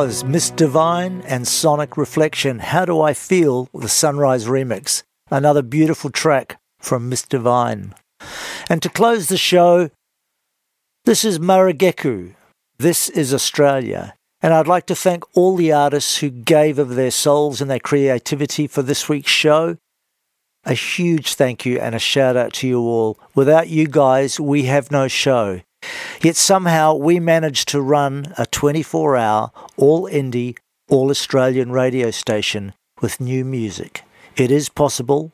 Was Misdivine and Sonic Reflection. How Do I Feel? The Sunrise Remix. Another beautiful track from Misdivine. And to close the show, this is Marrugeku. This is Australia. And I'd like to thank all the artists who gave of their souls and their creativity for this week's show. A huge thank you and a shout out to you all. Without you guys, we have no show. Yet somehow we managed to run a 24 hour, all indie, all Australian radio station with new music. It is possible,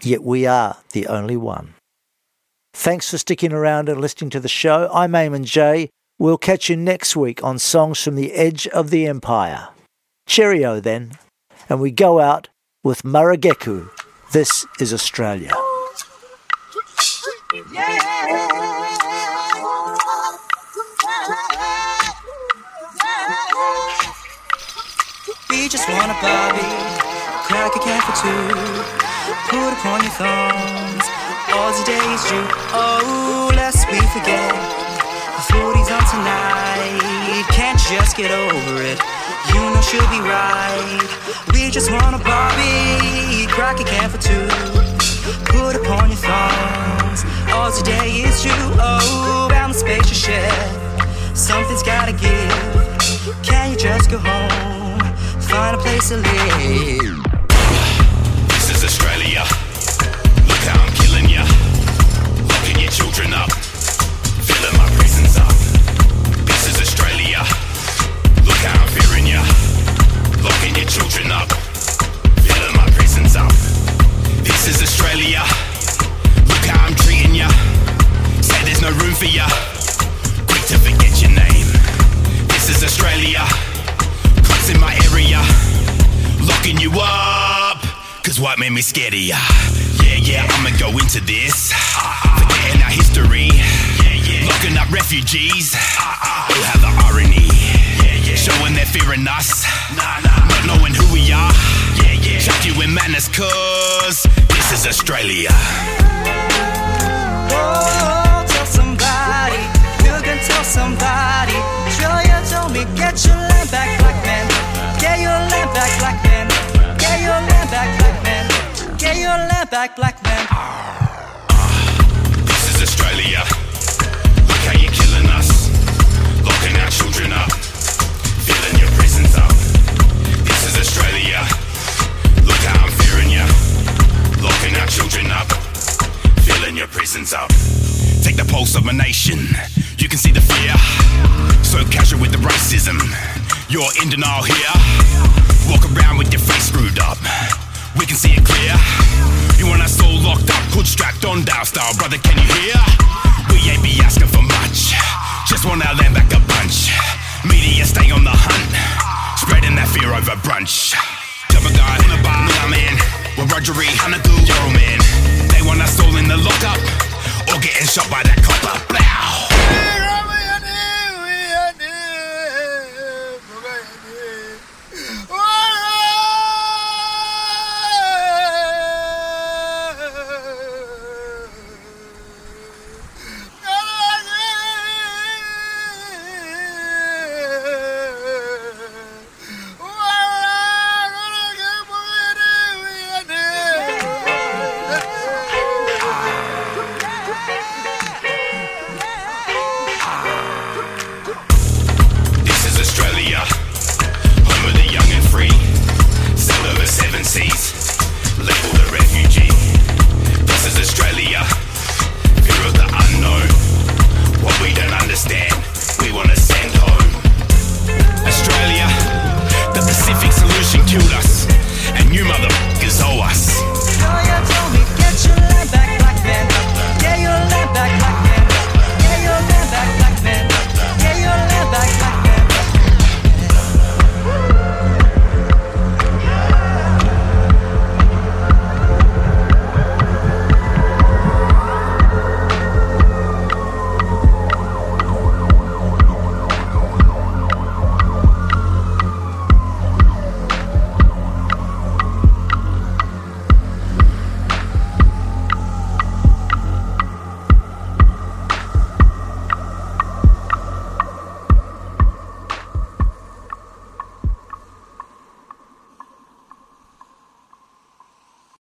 yet we are the only one. Thanks for sticking around and listening to the show. I'm Eamon Jay. We'll catch you next week on Songs from the Edge of the Empire. Cheerio then. And we go out with Marrugeku. This is Australia. We just want a Bobby, crack a can for two, put upon your thongs. All the days you, oh, lest we forget. The foodie's on tonight, can't just get over it. You know she'll be right. We just want a Bobby, crack a can for two, put upon your thongs. All today is you, oh, round the spacious shed. Something's gotta give. Can you just go home? Find a place to live. This is Australia. Look how I'm killing ya. Locking your children up. Filling my prisons up. This is Australia. Look how I'm fearing ya. Locking your children up. Filling my prisons up. This is Australia. Look how I'm treating ya. Say there's no room for ya. Quick to forget your name. This is Australia. Cops in my area. Locking you up. Cause what made me scared of ya? Yeah, yeah, I'ma go into this. Forgetting our history. Yeah, yeah. Locking up refugees. Who have the irony. Yeah, yeah. Showing they're fearing us. Nah nah, not knowing who we are. Yeah, yeah. Chuck you in madness cause this is Australia. Oh, tell somebody, you can tell somebody. Australia told me, get your land back, black man. Get your land back, black man. Get your land back, black man. Get your land back, black man. This is Australia. Look how you're killing us. Locking our children up. Filling your prisons up. This is Australia. Look how I'm fearing ya. Locking our children up. Filling your prisons up. Take the pulse of a nation. You can see the fear. So casual with the racism. You're in denial here. Walk around with your face screwed up. We can see it clear. You want us all locked up, hood strapped on, down style, brother. Can you hear? We ain't be asking for much. Just want our land back a bunch. Media stay on the hunt, spreading that fear over brunch. Jumper guy in a bar, nah man. We're Rogery, Hanagu, yo man. They want us all in the lockup, or getting shot by that copper. Blow.